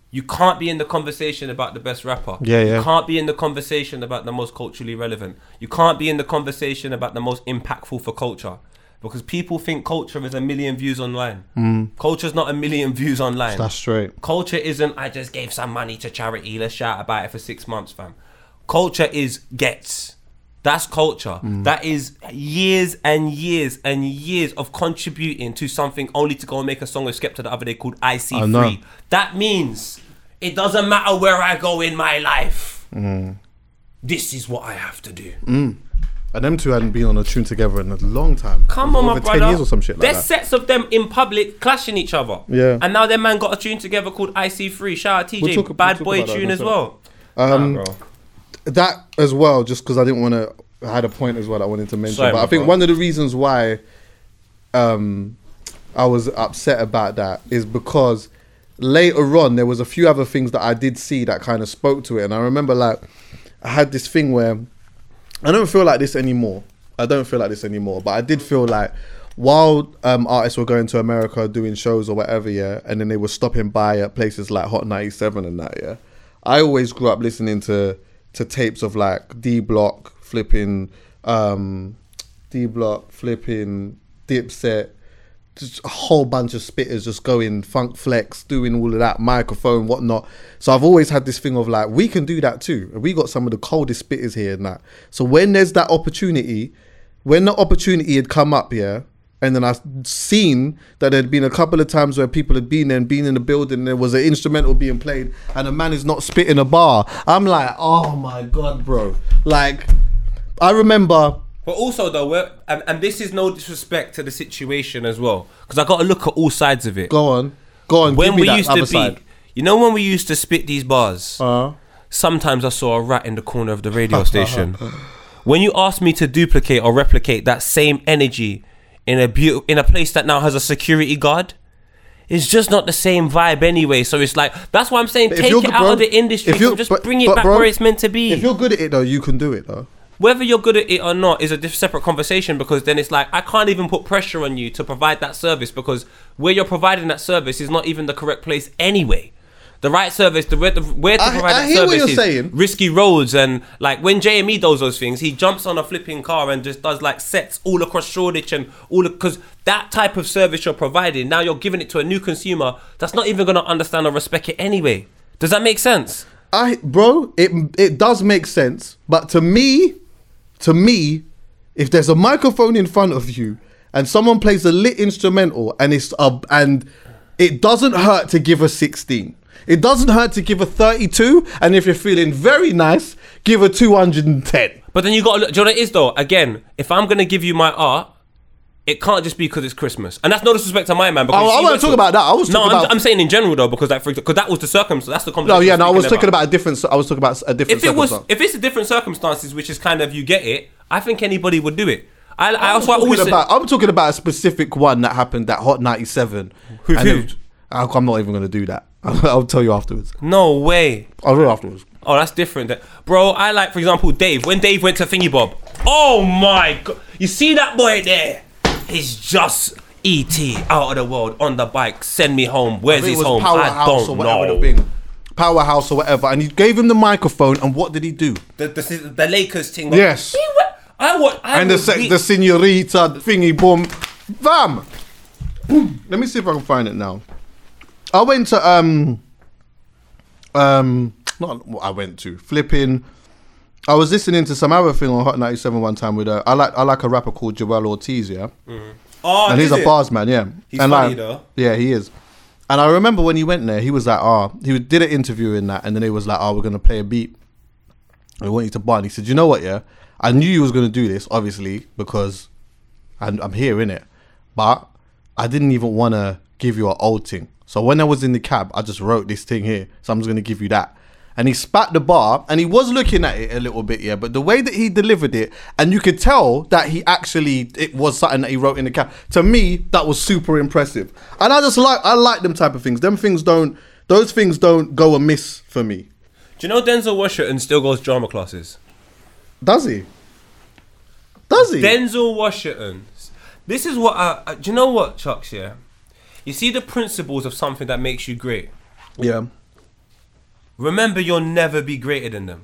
you can't be in the conversation about the best rapper. Yeah, yeah. You can't be in the conversation about the most culturally relevant. You can't be in the conversation about the most impactful for culture. Because people think culture is a million views online. Mm. Culture's not a million views online. That's straight. Culture isn't I just gave some money to charity, let's shout about it for six months, fam. Culture is gets. That's culture. Mm. That is years and years and years of contributing to something only to go and make a song with Skepta the other day called I See know. Free. That means it doesn't matter where I go in my life. Mm. This is what I have to do. Mm. And them two hadn't been on a tune together in a long time. Come on, my brother. ten years or some shit like There's that. sets of them in public clashing each other. Yeah. And now their man got a tune together called IC3. Shout out TJ. We'll talk- Bad we'll boy tune as well. Um, Nah. That as well, just because I didn't want to. I had a point as well I wanted to mention, Sorry, but I think bro. one of the reasons why um, I was upset about that is because later on there was a few other things that I did see that kind of spoke to it, and I remember like I had this thing where I don't feel like this anymore. I don't feel like this anymore, but I did feel like while um, artists were going to America doing shows or whatever, yeah, and then they were stopping by at places like Hot 97 and that, yeah. I always grew up listening to to tapes of like D Block flipping, um, D Block flipping, Dipset, just a whole bunch of spitters just going funk flex, doing all of that microphone, whatnot. So I've always had this thing of like, we can do that too. We got some of the coldest spitters here and that. So when there's that opportunity, when the opportunity had come up, yeah, and then I seen that there'd been a couple of times where people had been there and been in the building, and there was an instrumental being played, and a man is not spitting a bar. I'm like, oh my god, bro. Like, I remember But also though, and, and this is no disrespect to the situation as well, because I got to look at all sides of it. Go on, go on. when give me we used to be, side. you know, when we used to spit these bars, Uh, sometimes I saw a rat in the corner of the radio <laughs> station. when you asked me to duplicate or replicate that same energy in a beau- in a place that now has a security guard, it's just not the same vibe anyway. So it's like that's why I'm saying But if take you're it good, out bro, of the industry, if just but- bring it but, back bro, where it's meant to be. if you're good at it though, you can do it though. Whether you're good at it or not is a diff- separate conversation because then it's like I can't even put pressure on you to provide that service because where you're providing that service is not even the correct place anyway. The right service, the where, the, where to I- provide I that service is saying. risky roads and like when JME does those things, he jumps on a flipping car and just does like sets all across Shoreditch and all because that type of service you're providing now you're giving it to a new consumer that's not even gonna understand or respect it anyway. Does that make sense? I, bro, it it does make sense, but to me, to me, if there's a microphone in front of you and someone plays a lit instrumental and it's uh, and it doesn't hurt to give a 16. It doesn't hurt to give a 32, and if you're feeling very nice, give a 210. But then you got to look. Do you know what it is though? Again, if I'm gonna give you my art, it can't just be because it's Christmas, and that's no disrespect to my man. Because Oh, I you wasn't went talking about that. I was no. I'm, about- I'm saying in general though, because like because that was the circumstance. That's the No, conversation. yeah, no, I was talking about. about a different. I was talking about a different. If it was, if it's a different circumstances, which is kind of you get it, I think anybody would do it. I, I I'm also always talking say, about, I'm talking about a specific one that happened that Hot 97. Who- who? it- I'm not even going to do that. <laughs> I'll tell you afterwards. no way. I'll do it afterwards. Oh, that's different, bro. I like, for example, Dave. When Dave went to Thingy Bob, oh my god, you see that boy there? He's just ET out of the world on the bike. Send me home. Where's his home? I don't or whatever know. the thing. Powerhouse or whatever. And he gave him the microphone, and what did he do? the, the, the Lakers thing. Yes. He went- I want. I And the, se- re- the senorita thingy boom. Bam! Boom. Let me see if I can find it now. I went to, um, um, not what I went to, flipping. I was listening to some other thing on Hot 97 one time with a, I like, I like a rapper called Joel Ortiz, yeah? oh, and he's a it? bars man, yeah. He's and funny like, though. Yeah, he is. And I remember when he went there, he was like, "Oh, he did an interview in that, and then he was like, oh, we're gonna play a beat. I want you to buy." And he said, "You know what? Yeah, I knew you was gonna do this, obviously, because I'm, I'm here in it, but I didn't even want to give you an old thing. So when I was in the cab, I just wrote this thing here. So I'm just gonna give you that." And he spat the bar, and he was looking at it a little bit, yeah. But the way that he delivered it, and you could tell that he actually it was something that he wrote in the cab. To me, that was super impressive, and I just like I like them type of things. Them things don't, those things don't go amiss for me. Do you know Denzel Washington still goes drama classes? Does he? Does he? Denzel Washington. This is what I, I. Do you know what, Chucks? Yeah. You see the principles of something that makes you great. yeah. Remember, you'll never be greater than them.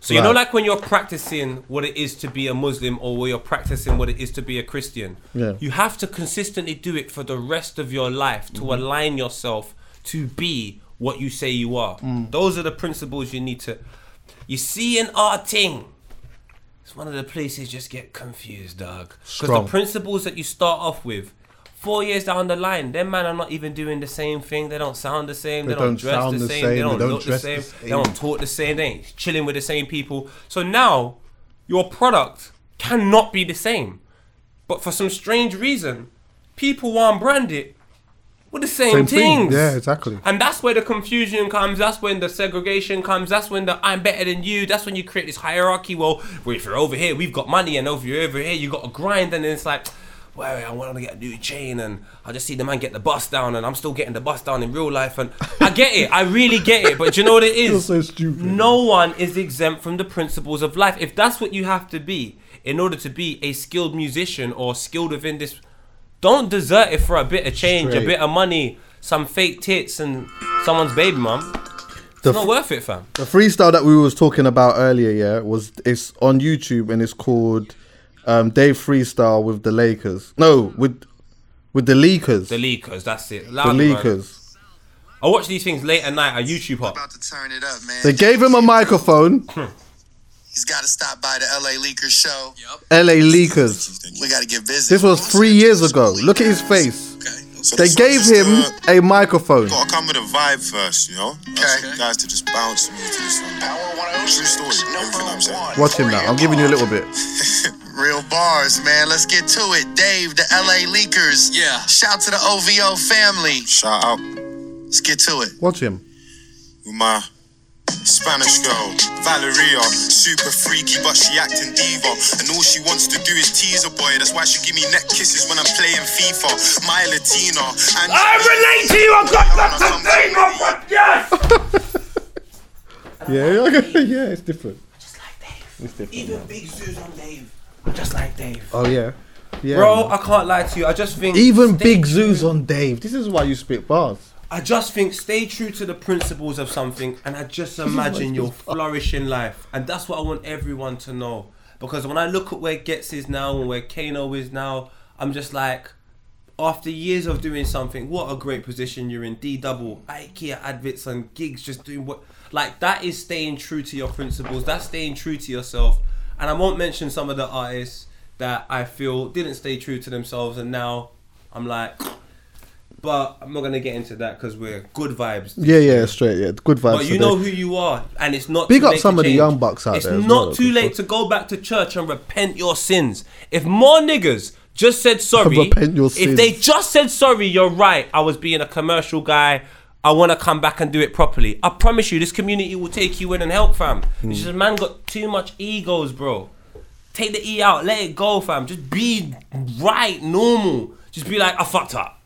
So you know, like when you're practicing what it is to be a Muslim, or where you're practicing what it is to be a Christian. Yeah. You have to consistently do it for the rest of your life to Mm-hmm. align yourself to be what you say you are. Mm. Those are the principles you need to. You see in our thing. It's one of the places just get confused, dog. Because the principles that you start off with, four years down the line, them man are not even doing the same thing. They don't sound the same. They, They don't, don't dress the the same. same, They they don't, don't look the same. the They don't talk the same. They ain't chilling with the same people. So now, your product cannot be the same. But for some strange reason, people want to brand it with the same, Same thing. things. Yeah, exactly. And that's where the confusion comes. That's when the segregation comes. That's when the I'm better than you. That's when you create this hierarchy. Well, well, if you're over here, we've got money, and over here, over here, you got to grind. And it's like, well, I want to get a new chain, and I just see the man get the bus down, and I'm still getting the bus down in real life. And I get it. I really get it. But do you know what it <laughs> is? You're so stupid. No one is exempt from the principles of life. If that's what you have to be in order to be a skilled musician or skilled within this, don't desert it for a bit of change, Straight. a bit of money, some fake tits, and someone's baby mum. It's not f- worth it, fam. The freestyle that we was talking about earlier, yeah, was it's on YouTube and it's called um, Dave Freestyle with the Lakers. No, with with the Leakers. The leakers, that's it. The Loud, man. Leakers. I watch these things late at night on YouTube Hop. About to turn it up, man. They gave him a microphone. <laughs> He's got to stop by the LA Leakers show. Yep. LA Leakers. We got to get busy. This was three years ago. Look at his face. Okay. So They gave him uh, a microphone. Gotta come with a vibe first, you know? Okay. Okay. Guys to just bounce me to this one. True story. Everything I'm saying. Watch him now. I'm giving you a little bit. <laughs> Real bars, man. Let's get to it. Dave, the LA Leakers. Yeah. Shout to the OVO family. Shout out Let's get to it. Watch him. with my Spanish girl, Valeria. Super freaky, but she acting diva. And all she wants to do is tease a boy. That's why she give me neck kisses when I'm playing FIFA. My Latina. And I relate to you. I got that today, my yes. <laughs> Yeah, <laughs> yeah, it's different. Just like Dave. It's different. Even Big Sue's on Dave. I'm just like Dave. Oh yeah, yeah. Bro, I can't lie to you. I just think Even stay Big true- Zoo's on Dave. This is why you spit bars. I just think stay true to the principles of something, and I just <laughs> imagine you'll flourish in life, and that's what I want everyone to know. Because when I look at where Giggs is now and where Kano is now, I'm just like, after years of doing something, what a great position you're in. D double, IKEA adverts and gigs, just doing what like that is staying true to your principles. That's staying true to yourself. And I won't mention some of the artists that I feel didn't stay true to themselves, and now I'm like, but I'm not gonna get into that because we're good vibes. Yeah, yeah, straight. Yeah, good vibes. But you know who you are, and it's not. Big up some of the young bucks out it's there as not well, too late to go back to church and repent your sins. If more niggas just said <laughs> sorry, Repent your sins. if they just said sorry, you're right. I was being a commercial guy. I want to come back and do it properly. I promise you, this community will take you in and help, fam. Hmm. It's just man got too much egos, bro. Take the E out, let it go, fam. Just be right, normal. Just be like, I fucked up.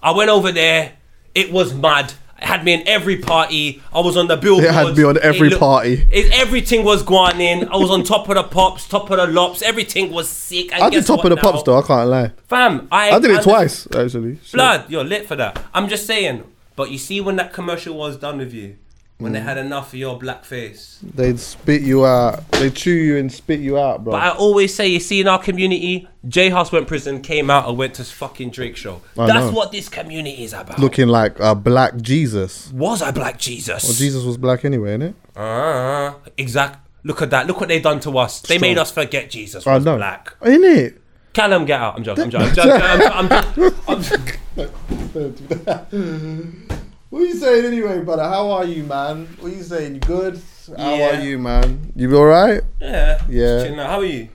I went over there. It was mad. It had me in every party. I was on the billboard. It had me on every party. It, everything was going in. I was on top of the pops, top of the lops. Everything was sick. And I did top of the now? pops though. I can't lie. Fam, I, I did it I- twice actually. Blood, you're lit for that. I'm just saying. But you see, when that commercial was done with you, when Mm. they had enough of your black face. They'd spit you out. They chew you and spit you out, bro. But I always say, you see, in our community, J Hus went prison, came out, and went to fucking Drake show. I That's know. what this community is about. Looking like a black Jesus. was I black Jesus? Well, Jesus was black anyway, innit? Uh, exact. Look at that. Look what they done to us. They made us forget Jesus I was know. black. Innit? Callum, get out. I'm joking. I'm joking. I'm <laughs> joking. I'm joking. I'm joking. I'm. <laughs> What are you saying anyway, brother? How are you, man? What are you saying? Good? How Yeah. are you, man? You be all right? Yeah. Yeah. Just chilling out. How are you?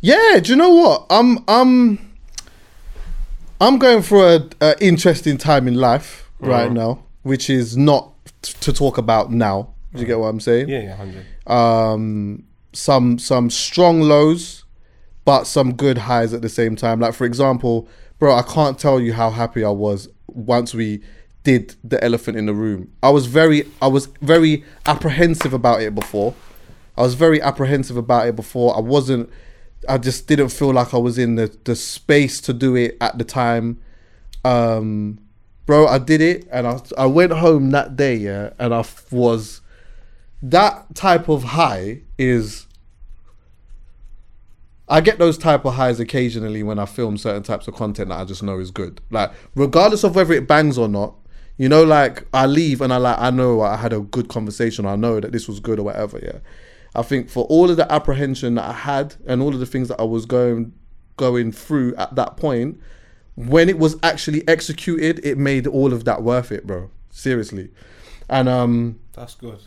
Yeah. Do you know what? I'm I'm I'm going through a, a interesting time in life right now, which is not t- to talk about now. Do you get what I'm saying? Yeah, yeah, hundred. um, some some strong lows, but some good highs at the same time. Like for example, bro, I can't tell you how happy I was once we did the elephant in the room. I was very I was very apprehensive about it before. I was very apprehensive about it before. I wasn't. I just didn't feel like I was in the the space to do it at the time. Um, bro, I did it, and I I went home that day, yeah, and I was that type of high is I get those type of highs occasionally when I film certain types of content that I just know is good. Like regardless of whether it bangs or not, you know, like I leave and I like I know I had a good conversation. I know that this was good or whatever. Yeah, I think for all of the apprehension that I had and all of the things that I was going going through at that point, when it was actually executed, it made all of that worth it, bro. Seriously, and um. That's good.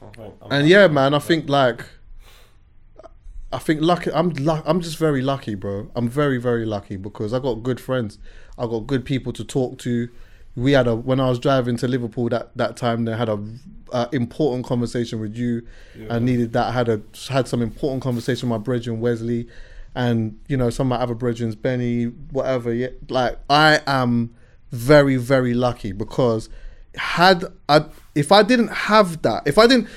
I think- I'm- And yeah, man, I think like, I think lucky. I'm I'm just very lucky, bro. I'm very very lucky because I got good friends. I got good people to talk to. We had a when I was driving to Liverpool that that time. They had a, uh important conversation with you. I needed that. I had a had some important conversation with my brethren Wesley, and you know some of my other brethren, Benny, whatever. Yeah, like I am very very lucky because had I if I didn't have that, if I didn't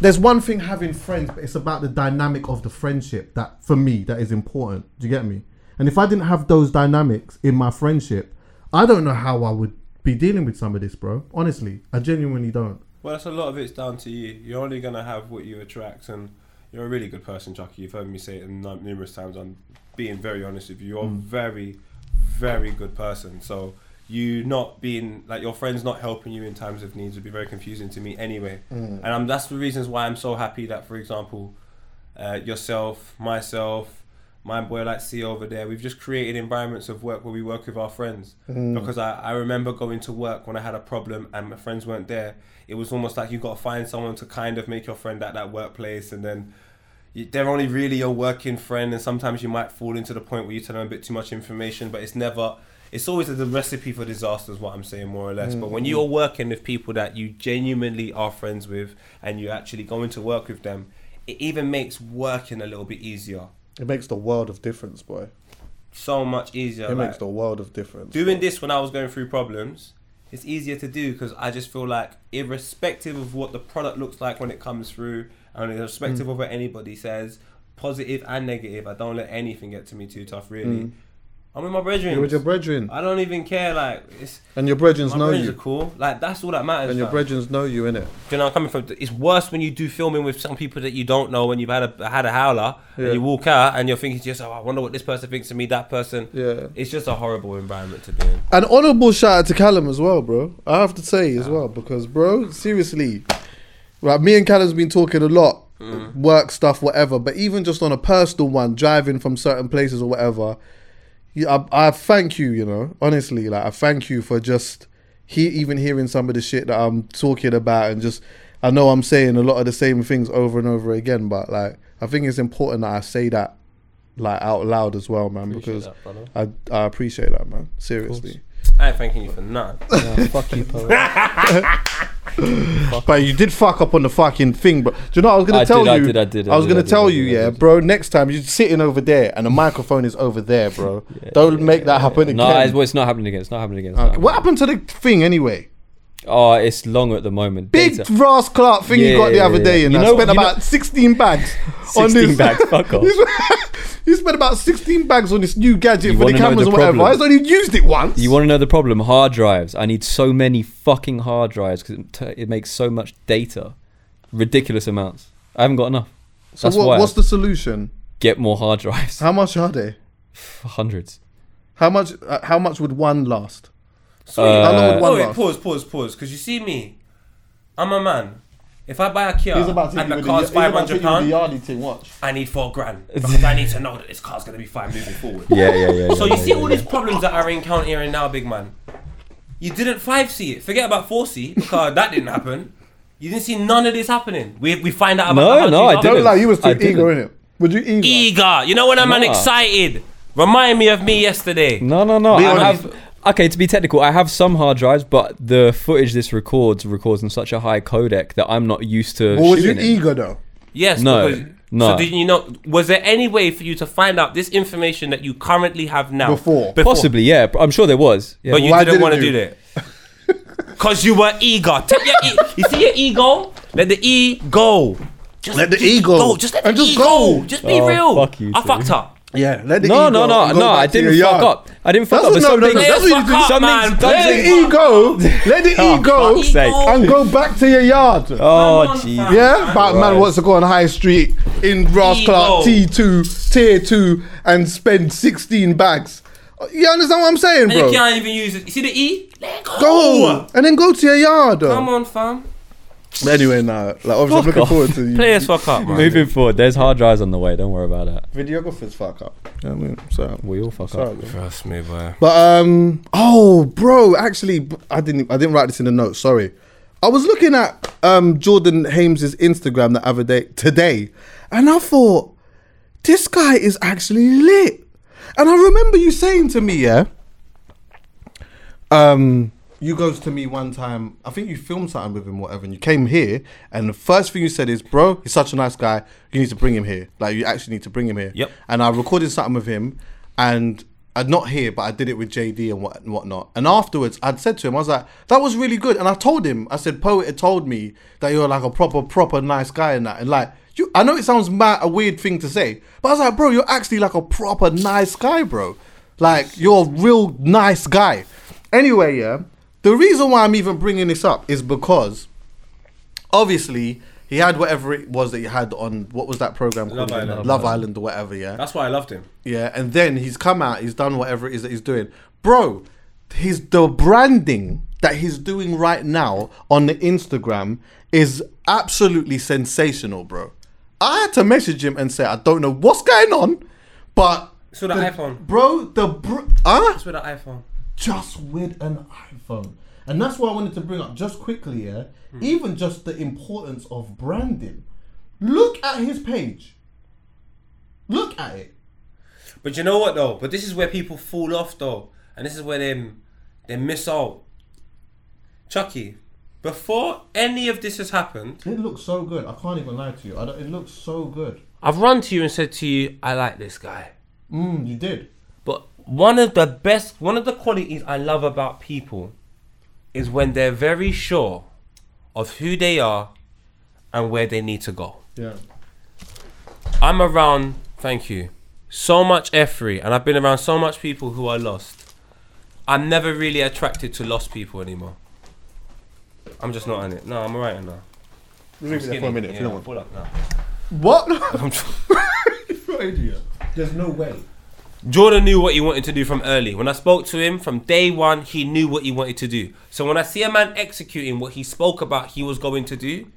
there's one thing having friends, but it's about the dynamic of the friendship that for me that is important. Do you get me? And if I didn't have those dynamics in my friendship, I don't know how I would be dealing with some of this, bro. Honestly, I genuinely don't. Well, that's a lot of it's down to you. You're only gonna have what you attract, and you're a really good person, Chuckie. You've heard me say it numerous times. I'm being very honest with you. You're a very, very good person. So you not being like your friends not helping you in times of needs would be very confusing to me anyway. And um, that's the reasons why I'm so happy that, for example, uh, yourself, myself, my boy like C over there, we've just created environments of work where we work with our friends. Because I, I remember going to work when I had a problem and my friends weren't there. It was almost like you got to find someone to kind of make your friend at that workplace, and then they're only really your working friend. And sometimes you might fall into the point where you tell them a bit too much information, but it's never. It's always a recipe for disaster, is what I'm saying, more or less. But when you're working with people that you genuinely are friends with, and you're actually going to work with them, it even makes working a little bit easier. It makes the world of difference, boy. So much easier. It like- makes the world of difference. doing this when I was going through problems, it's easier to do because I just feel like, irrespective of what the product looks like when it comes through, and irrespective Mm. of what anybody says, positive and negative, I don't let anything get to me too tough. Really, I'm with my brethren. Mm. You're with your brethren, I don't even care. Like it's and your brethren know you, are cool. Like that's all that matters. and your fam. brethren know you in it. Do you know I'm coming from? It's worse when you do filming with some people that you don't know when you've had a had a howler Yeah. and you walk out and you're thinking to yourself, "Oh, I wonder what this person thinks of me, that person. Yeah. It's just a horrible environment to be in. An honourable shout out to Callum as well, bro. I have to say as well because, bro, seriously, right? Me and Callum's been talking a lot, work stuff, whatever. But even just on a personal one, driving from certain places or whatever, yeah, I, I thank you. You know, honestly, like I thank you for just he even hearing some of the shit that I'm talking about and just. I know I'm saying a lot of the same things over and over again, but like I think it's important that I say that like out loud as well, man, because that. I I appreciate that, man. Seriously. I ain't thanking you for nothing. <laughs> Yeah, fuck you, poet. <laughs> But you did fuck up on the fucking thing, bro. Do you know what I was gonna I tell did, I you? did, I did, I I was did, gonna I did, tell I you, did, yeah, did. bro. Next time you're sitting over there and the microphone is over there, bro. Don't make that happen again. No, it's, well, it's not happening again. It's not happening again. It's uh, not happening What happened to the thing anyway? Oh, it's long at the moment. Big Data- Ross Clark thing you got the other yeah. day, and You I know- spent you know- about sixteen bags <laughs> on 16 this. bags, fuck off. <laughs> you spent- about sixteen bags on this new gadget You for the cameras the and whatever. problem? I only used it once. You want to know the problem? Hard drives. I need so many fucking hard drives because it, t- it makes so much data, ridiculous amounts. I haven't got enough. so what, what's the solution? get more hard <laughs> drives. How much are they? Hundreds. How much? Uh, how much would one last? Sweet. How long would one oh, wait, last? pause, pause, pause. Because you see me, I'm a man. If I buy a Kia and the car's five hundred pound, Yardie thing. Watch. I need four grand <laughs> because I need to know that this car's gonna be fine moving forward. Yeah, yeah, yeah. So yeah, you yeah, see yeah, all yeah. these problems that are encountering now, big man. You didn't five see it. Forget about four C because <laughs> that didn't happen. You didn't see none of this happening. We we find out about No, about no, these I other- Don't didn't. lie, you was too I didn't. eager in it. Would you eager? Eager. You know when I'm man Nah. excited. Remind me of me yesterday. No, no, no. Be I honest. have. Okay, to be technical, I have some hard drives, but the footage this records records in such a high codec that I'm not used to. Or was you shooting it. eager though? Yes. No, because- no. So did you know? Was there any way for you to find out this information that you currently have now Before. Possibly, yeah. I'm sure there was. Yeah. But you Why didn't didn't want to do that. <laughs> Cause you were eager. Take your e- you see your ego? Let the E go. Just Let the E go. Just let the And just E go. go. Just be Oh, real. fuck you I two. fucked up. Yeah, let the No, ego no, no, go no. back I didn't fuck yard. up. I didn't fuck That's up. But no, no, no, that's what you do. Fuck up, man. Let the ego, <laughs> let the Oh, ego, fuck's sake. and go back to your yard. Oh, Come jeez. Yeah, but man wants to go on High Street in Ross Clark T2, Tier 2, and spend 16 bags. You understand what I'm saying, And you can't even use it. You see the E? Let go. Go and then go to your yard. Come on, fam. But anyway, nah, like obviously I'm looking off. forward to you. Players fuck up, man. Moving forward, there's hard drives on the way. Don't worry about that. Videographers fuck up. You know what I mean, so We all fuck sorry, up. bro. Trust me, boy. But um, oh, bro, actually, b- I didn't, I didn't write this in the notes. Sorry, I was looking at um Jordan Hames's Instagram the other day today, and I thought this guy is actually lit. And I remember you saying to me, yeah, um, you goes to me one time. I think you filmed something with him, whatever, and you came here, and the first thing you said is, "Bro, he's such a nice guy. You need to bring him here. Like, you actually need to bring him here." Yep. And I recorded something with him, and I'd not here, but I did it with JD and what and whatnot. And afterwards, I'd said to him, I was like, "That was really good." And I told him, I said, "Poet had told me that you're like a proper, proper nice guy and that." And like, you, I know it sounds mad, a weird thing to say, but I was like, "Bro, you're actually like a proper nice guy, bro. Like, you're a real nice guy." Anyway, yeah. The reason why I'm even bringing this up is because obviously he had whatever it was that he had on what was that program Love called? Island. Love Island or whatever, yeah. That's why I loved him. Yeah, and then he's come out, he's done whatever it is that he's doing. Bro, his the branding that he's doing right now on the Instagram is absolutely sensational, bro. I had to message him and say, I don't know what's going on, but So the iPhone. bro, the br- huh? That's with the iPhone. Just with an iPhone. And that's what I wanted to bring up just quickly, yeah. Even just the importance of branding. Look at his page. Look at it. But you know what though? But this is where people fall off though, and this is where they they miss out. Chuckie, before any of this has happened, It looks so good. I can't even lie to you. I don't, it looks so good. I've run to you and said to you, I like this guy. Mm, you did. One of the best, one of the qualities I love about people is when they're very sure of who they are and where they need to go. Yeah. I'm around, thank you, so much F3, and I've been around so much people who are lost. I'm never really attracted to lost people anymore. I'm just not in it. No, I'm alright now. Leave it there for a minute if you don't want. Pull up now. What? <laughs> <laughs> You're an idiot. There's no way. Jordan knew what he wanted to do from early. When I spoke to him from day one, he knew what he wanted to do. So when I see a man executing what he spoke about he was going to do,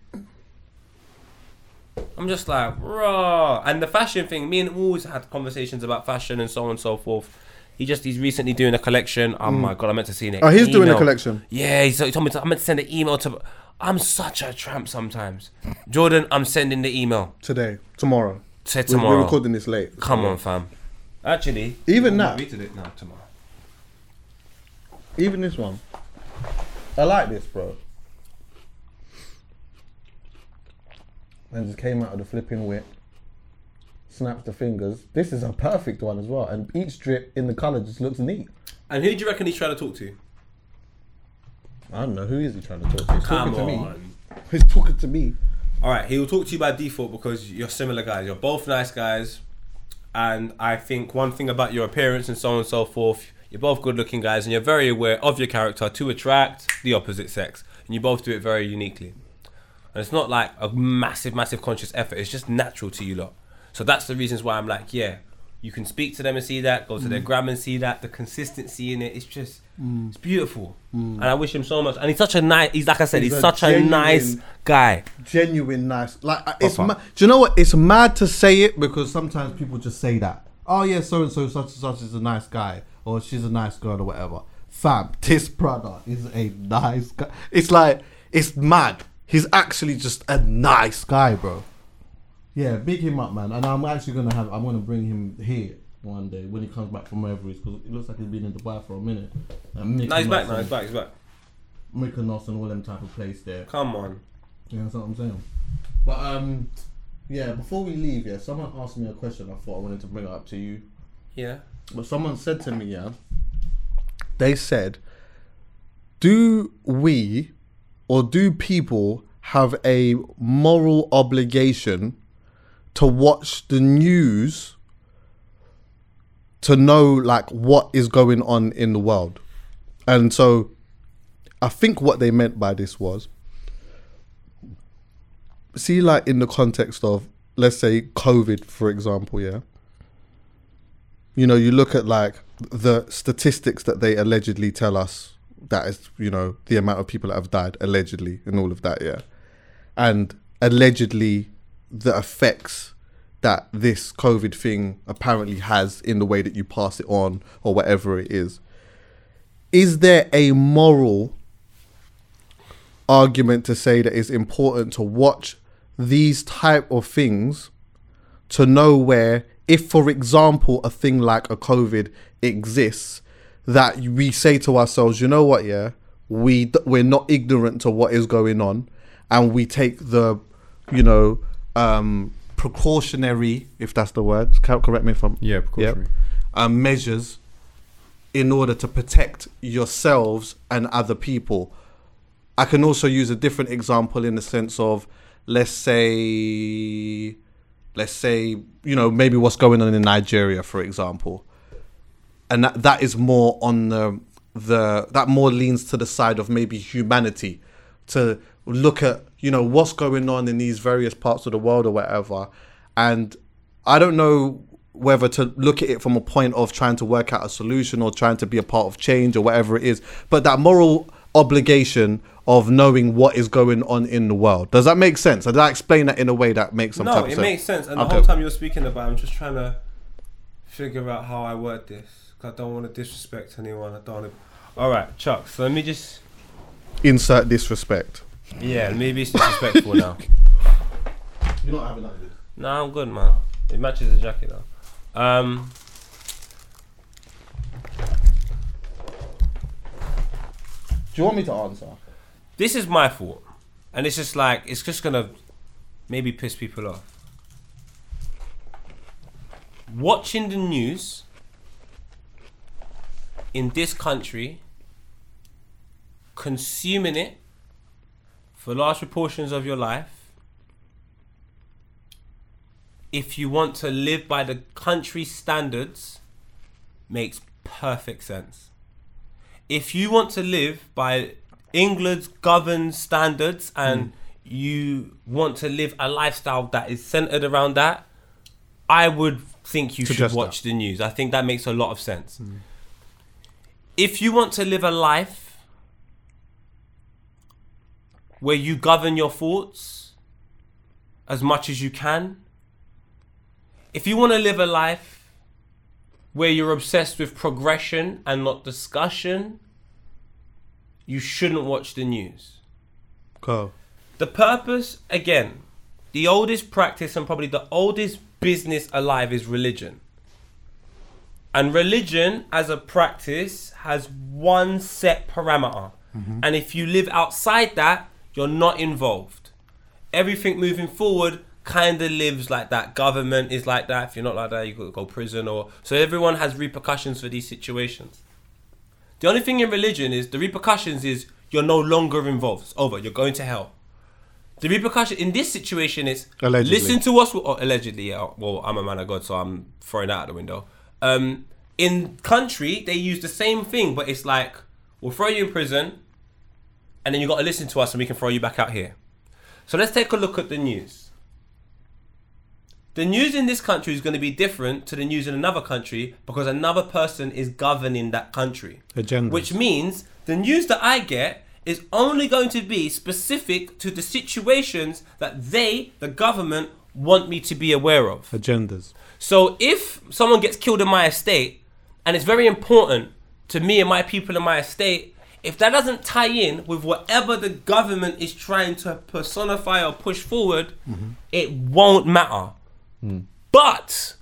I'm just like, raw. And the fashion thing, me and him always had conversations about fashion and so on and so forth. He just he's recently doing a collection. Oh mm. my god, I meant to see it. Oh, he's doing a collection. Yeah, he's, he told me to, I meant to send an email to. I'm such a tramp sometimes. Jordan, I'm sending the email. Today. Tomorrow. Say We're- tomorrow. We're recording this late. Come on, fam. Actually, Even I'm that. it now tomorrow. Even this one. I like this, bro. And just came out of the flipping whip. Snaps the fingers. This is a perfect one as well. And each drip in the colour just looks neat. And who do you reckon he's trying to talk to? I don't know. Who is he trying to talk to? He's Come talking to me. on. He's talking to me. All right, he will talk to you by default because you're similar guys. You're both nice guys, and I think one thing about your appearance and so on and so forth, you're both good-looking guys, and you're very aware of your character to attract the opposite sex, and you both do it very uniquely. And it's not like a massive, massive conscious effort. It's just natural to you lot. So that's the reasons why I'm like, yeah, you can speak to them and see that, go to their mm. gram and see that. The consistency in it, it's just, it's beautiful. And I wish him so much. And he's such a nice. He's like I said, he's, He's a such a nice guy. Genuine nice. Like uh, it's. Ma- do you know what? It's mad to say it because sometimes people just say that. Oh yeah, so and so, such and such is a nice guy, or she's a nice girl, or whatever. Fam, this brother is a nice guy. It's like it's mad. He's actually just a nice guy, bro. Yeah, big him up, man. And I'm actually gonna have. I'm gonna bring him here one day when he comes back from wherever he's because it looks like he's been in Dubai for a minute. And No, he's back He's back. He's back. Mykonos and all them type of place there. Come on. You know what I'm saying? But um, yeah. Before we leave, yeah, someone asked me a question. I thought I wanted to bring it up to you. Yeah. But someone said to me, yeah. They said, "Do we, or do people have a moral obligation to watch the news to know like what is going on in the world. And so I think what they meant by this was see like in the context of let's say COVID for example, yeah. You know, you look at like the statistics that they allegedly tell us that is, you know, the amount of people that have died allegedly and all of that, yeah. And allegedly the effects that this COVID thing apparently has in the way that you pass it on or whatever it is. Is there a moral argument to say that it's important to watch these type of things to know where if for example a thing like a covid exists that we say to ourselves you know what yeah we we're not ignorant to what is going on and we take the you know um precautionary if that's the word correct me if i'm Yeah, precautionary. um, measures in order to protect yourselves and other people. I can also use a different example in the sense of, let's say, let's say, you know, maybe what's going on in Nigeria, for example, and that, that is more on the the that more leans to the side of maybe humanity to look at you know what's going on in these various parts of the world or whatever and i don't know whether to look at it from a point of trying to work out a solution or trying to be a part of change or whatever it is but that moral obligation of knowing what is going on in the world does that make sense did i explain that in a way that makes some No, it sense makes sense. And the whole time you were speaking about, I'm just trying to figure out how I word this. 'Cause I don't want to disrespect anyone. I don't want to. All right, Chuck. So let me just. insert disrespect Yeah, maybe it's disrespectful now. <laughs> you're not having that No, I'm good, man. It matches the jacket though. Um. do you want me to answer This is my fault, and it's just like it's just gonna maybe piss people off. Watching the news in this country, consuming it for large proportions of your life, if you want to live by the country standards, makes perfect sense if you want to live by England's governed standards and hmm. you want to live a lifestyle that is centered around that, I would think you should Suggest watch the news. I think that makes a lot of sense. Hmm. If you want to live a life where you govern your thoughts as much as you can, if you want to live a life where you're obsessed with progression and not discussion, you shouldn't watch the news. go The purpose, again, the oldest practice and probably the oldest business alive is religion. And religion as a practice has one set parameter. Mm-hmm. And if you live outside that, you're not involved. Everything moving forward kind of lives like that. Government is like that. If you're not like that, you could go prison or so everyone has repercussions for these situations. The only thing in religion is the repercussions is you're no longer involved. It's over. You're going to hell. The repercussion in this situation is Allegedly. listen to us. Oh, allegedly, yeah. Well, I'm a man of God, so I'm throwing that out the window. Um, in country, they use the same thing, but it's like we'll throw you in prison, and then you got to listen to us, and we can throw you back out here. So let's take a look at the news. The news in this country is going to be different to the news in another country because another person is governing that country. Agendas. Which means the news that I get is only going to be specific to the situations that they, the government, want me to be aware of. agendas So if someone gets killed in my estate, and it's very important to me and my people in my estate, if that doesn't tie in with whatever the government is trying to personify or push forward, mm-hmm. it won't matter. Hmm. But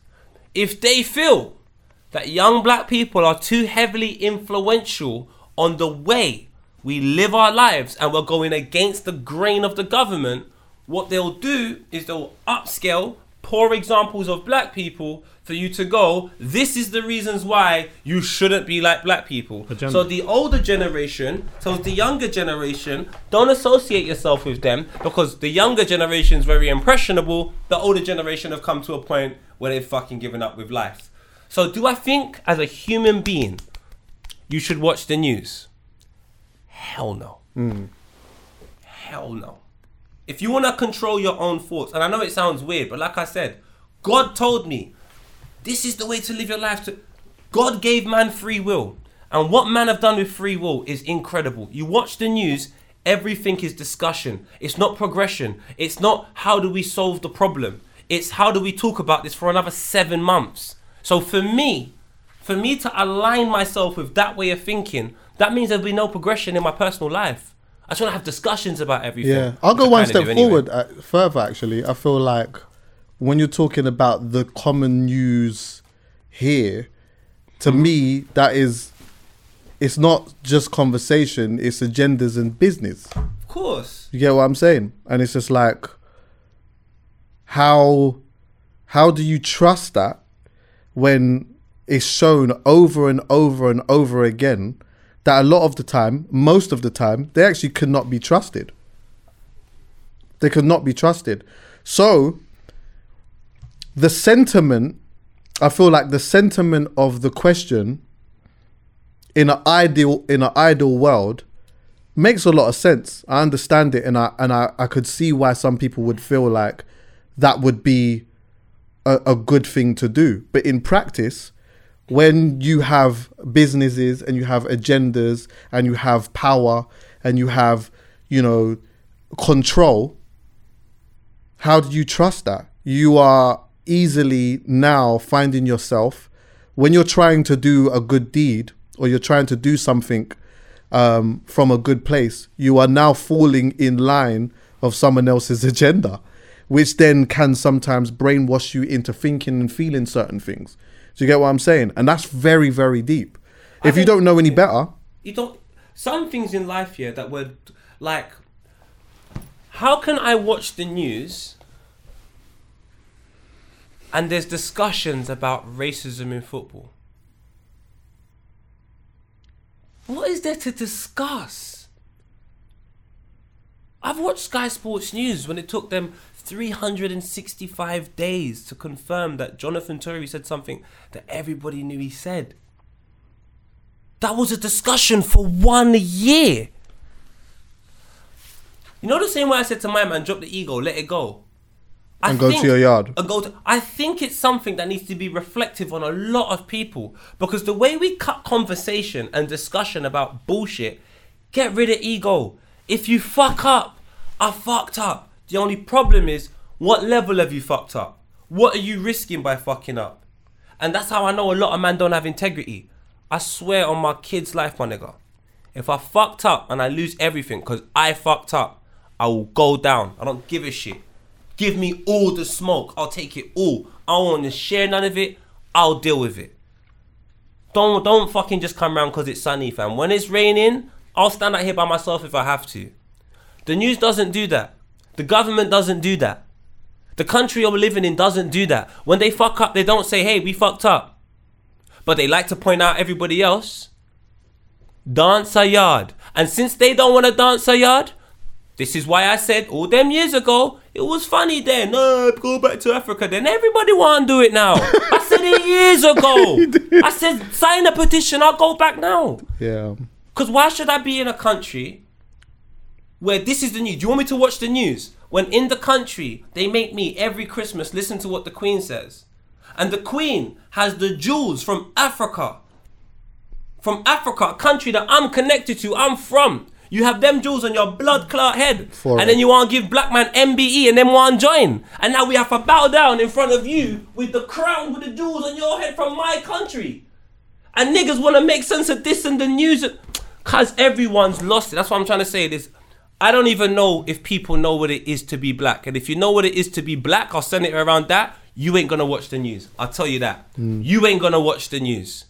if they feel that young black people are too heavily influential on the way we live our lives and we're going against the grain of the government, what they'll do is they'll upscale poor examples of black people for you to go, this is the reasons why you shouldn't be like black people. Agenda. So the older generation tells the younger generation, don't associate yourself with them because the younger generation is very impressionable. The older generation have come to a point where they've fucking given up with life. So, do I think as a human being you should watch the news? Hell no. Hmm. Hell no. If you want to control your own thoughts, and I know it sounds weird, but like I said, God told me this is the way to live your life. To God gave man free will, and what man have done with free will is incredible. You watch the news, everything is discussion. It's not progression. It's not how do we solve the problem. It's how do we talk about this for another seven months. So for me, for me to align myself with that way of thinking, that means there'll be no progression in my personal life. I just want to have discussions about everything. Yeah, I'll go one step do anyway. forward uh, further. Actually, I feel like when you're talking about the common news here, to Mm-hmm. me, that is, it's not just conversation; it's agendas and business. Of course. You get what I'm saying? And it's just like, how, how do you trust that when it's shown over and over and over again that a lot of the time, most of the time, they actually could not be trusted. They could not be trusted. So, the sentiment, I feel like the sentiment of the question in an ideal in an ideal world makes a lot of sense. I understand it and I and I, I could see why some people would feel like that would be a, a good thing to do. But in practice, when you have businesses and you have agendas and you have power and you have, you know, control, how do you trust that? You are easily now finding yourself when you're trying to do a good deed or you're trying to do something um, from a good place, you are now falling in line of someone else's <laughs> agenda, which then can sometimes brainwash you into thinking and feeling certain things. Do you get what I'm saying? And that's very, very deep. If you don't know any better, you don't some things in life here that were like how can i watch the news and there's discussions about racism in football what is there to discuss i've watched sky sports news when it took them 365 days to confirm that John Terry said something that everybody knew he said that was a discussion for one year. You know the same way I said to my man, drop the ego, let it go. I And go to your yard. And go to, I think it's something that needs to be reflective on a lot of people because the way we cut conversation and discussion about bullshit, get rid of ego. If you fuck up, I fucked up. The only problem is, what level have you fucked up? What are you risking by fucking up? And that's how I know a lot of men don't have integrity. I swear on my kid's life, my nigga. If I fucked up and I lose everything because I fucked up, I will go down. I don't give a shit. Give me all the smoke. I'll take it all. I don't want to share none of it. I'll deal with it. Don't don't fucking just come around because it's sunny, fam. When it's raining, I'll stand out here by myself if I have to. The news doesn't do that. The government doesn't do that. The country you're living in doesn't do that. When they fuck up, they don't say, hey, we fucked up. But they like to point out everybody else. Dance a yard. And since they don't want to dance a yard, this is why I said all them years ago, it was funny then. No, go back to Africa. Then everybody want to do it now. I said it years <laughs> ago. I said sign a petition. I'll go back now. yeah, Because why should I be in a country where this is the news? Do you want me to watch the news? When in the country, they make me every Christmas listen to what the Queen says. And the Queen has the jewels from Africa. From Africa, a country that I'm connected to, I'm from. You have them jewels on your blood clot head. For and then you want to give black man MBE and then want to join. And now we have to bow down in front of you with the crown with the jewels on your head from my country. And niggas want to make sense of this and the news. Because everyone's lost it. That's what I'm trying to say. This, I don't even know if people know what it is to be black. And if you know what it is to be black, I'll send it around that. You ain't to watch the news. I'll tell you that. Mm. You ain't to watch the news.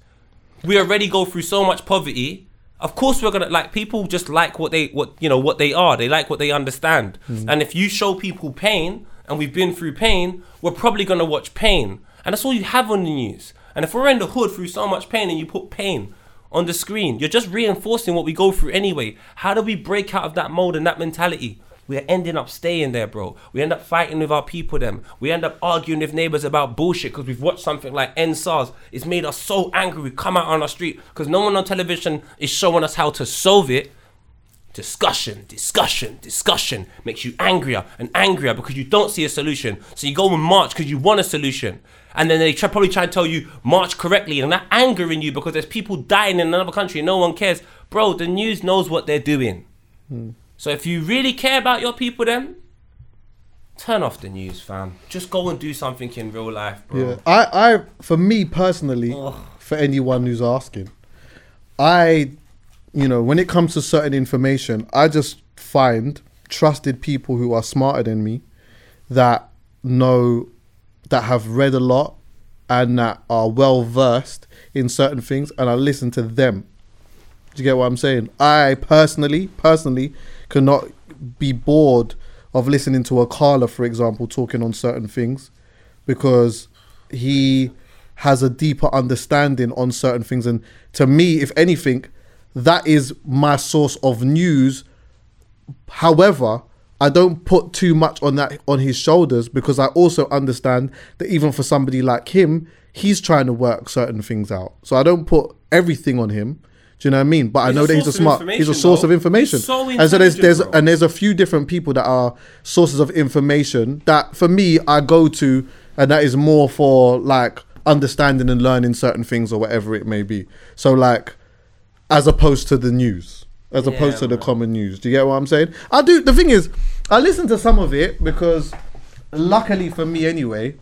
We already go through so much poverty. Of course, we're gonna like people just like what they what you know what they are. They like what they understand. Mm. And if you show people pain, and we've been through pain, we're probably gonna watch pain. And that's all you have on the news. And if we're in the hood through so much pain, and you put pain on the screen, you're just reinforcing what we go through anyway. How do we break out of that mold and that mentality? we're ending up staying there, bro. We end up fighting with our people, them. We end up arguing with neighbors about bullshit because we've watched something like EndSARS. It's made us so angry. We come out on our street because no one on television is showing us how to solve it. Discussion, discussion, discussion makes you angrier and angrier because you don't see a solution. So you go and march because you want a solution. And then they try, probably try and tell you march correctly and that anger in you because there's people dying in another country and no one cares. Bro, the news knows what they're doing. Hmm. So if you really care about your people, then turn off the news, fam. Just go and do something in real life, bro. Yeah, I, I, for me personally, for anyone who's asking, I, you know, when it comes to certain information, I just find trusted people who are smarter than me, that know, that have read a lot, and that are well versed in certain things, and I listen to them. Do you get what I'm saying? I personally, personally, cannot be bored of listening to Akala, for example, talking on certain things, because he has a deeper understanding on certain things. And to me, if anything, that is my source of news. However, I don't put too much on that on his shoulders because I also understand that even for somebody like him, he's trying to work certain things out. So I don't put everything on him. Do you know what I mean? But I know that he's a smart. He's a source of information. He's so and so there's there's bro. and there's a few different people that are sources of information that for me I go to, and that is more for like understanding and learning certain things or whatever it may be. So like, as opposed to the news, as Yeah, opposed to the common news. Do you get what I'm saying? I do. The thing is, I listen to some of it because, luckily for me anyway,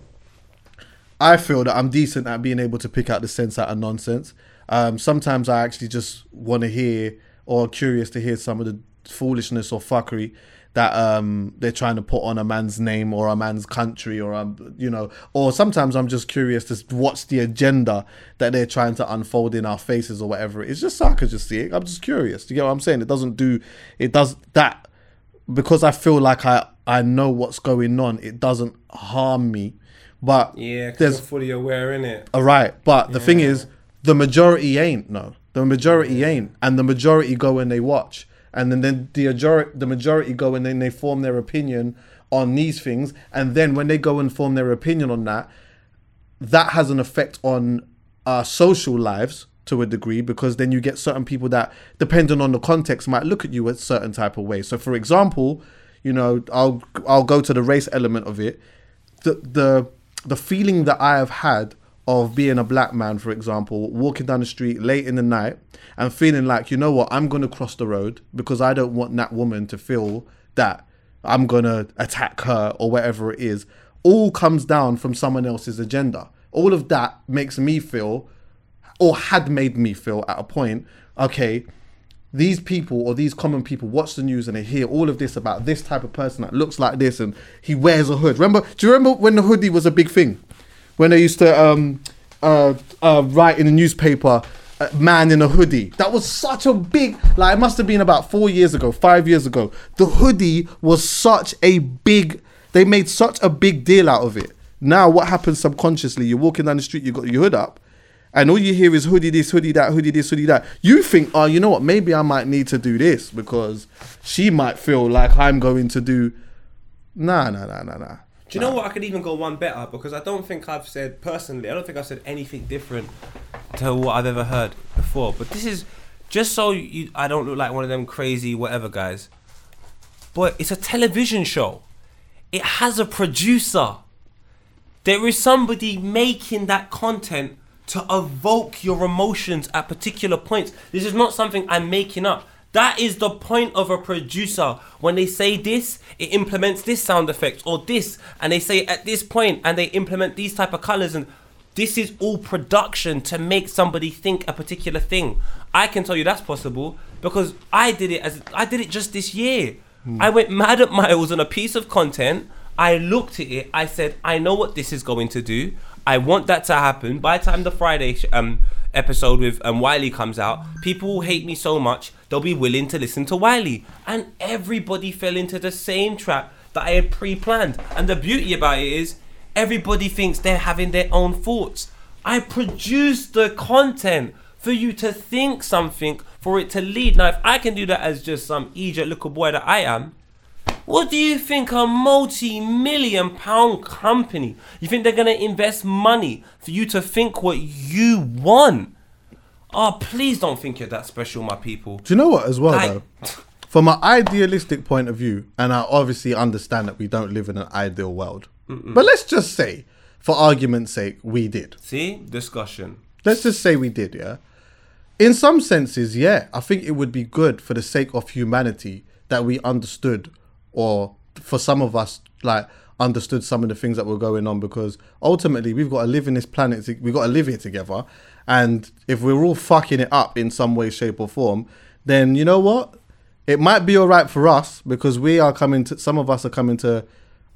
I feel that I'm decent at being able to pick out the sense out of nonsense. Um, sometimes I actually just want to hear or curious to hear some of the foolishness or fuckery that um, they're trying to put on a man's name or a man's country or um, you know or sometimes I'm just curious to what's the agenda that they're trying to unfold in our faces or whatever. It's just so I could just see it I'm just curious. Do you get what I'm saying? It doesn't do it does that because I feel like I I know what's going on it doesn't harm me. But Yeah, because there's you're fully aware, in it all right, but the thing is, the majority ain't. No, the majority ain't, and the majority go and they watch, and then, then the majority the majority go and then they form their opinion on these things, and then when they go and form their opinion on that, that has an effect on our social lives to a degree because then you get certain people that depending on the context might look at you a certain type of way. So for example you know i'll i'll go to the race element of it. The the the feeling that i have had of being a black man for example walking down the street late in the night and feeling like you know what i'm going to cross the road because i don't want that woman to feel that i'm going to attack her or whatever it is. All comes down from someone else's agenda. All of that makes me feel or had made me feel at a point okay these people or these common people watch the news and they hear all of this about this type of person that looks like this and he wears a hood. Remember do you remember when the hoodie was a big thing when they used to um uh, uh write in the newspaper uh, man in a hoodie that was such a big like it must have been about four years ago five years ago the hoodie was such a big they made such a big deal out of it now what happens subconsciously you're walking down the street you got your hood up and all you hear is hoodie this, hoodie that, hoodie this, hoodie that. You think, oh, you know what? Maybe I might need to do this because she might feel like I'm going to do. Nah, nah, nah, nah, nah. Do you know what? I could even go one better because I don't think I've said personally. I don't think I've said anything different to what I've ever heard before. But this is just so you, I don't look like one of them crazy whatever guys. But it's a television show. It has a producer. There is somebody making that content to evoke your emotions at particular points. This is not something I'm making up. That is the point of a producer. When they say this, it implements this sound effect or this, and they say at this point, and they implement these type of colors and this is all production to make somebody think a particular thing. I can tell you that's possible because I did it as I did it just this year. I went mad at Miles on a piece of content. I looked at it. I said, I know what this is going to do. I want that to happen. By the time the Friday sh- um, episode with um, Wiley comes out, people will hate me so much they'll be willing to listen to Wiley. And everybody fell into the same trap that I had pre-planned. And the beauty about it is, everybody thinks they're having their own thoughts. I produced the content for you to think something, for it to lead. Now, if I can do that as just some Egypt little boy that I am, What do you think a multi-million pound company? You think they're gonna invest money for you to think what you want? Oh, please don't think you're that special, my people. Do you know what as well Like- though? From an idealistic point of view, and I obviously understand that we don't live in an ideal world. But let's just say, for argument's sake, we did. See discussion. Let's just say we did, yeah. In some senses, yeah, I think it would be good for the sake of humanity that we understood, or for some of us, like understood some of the things that were going on, because ultimately we've got to live in this planet. We've got to live here together, and if we're all fucking it up in some way, shape, or form, then you know what? It might be all right for us because we are coming to. Some of us are coming to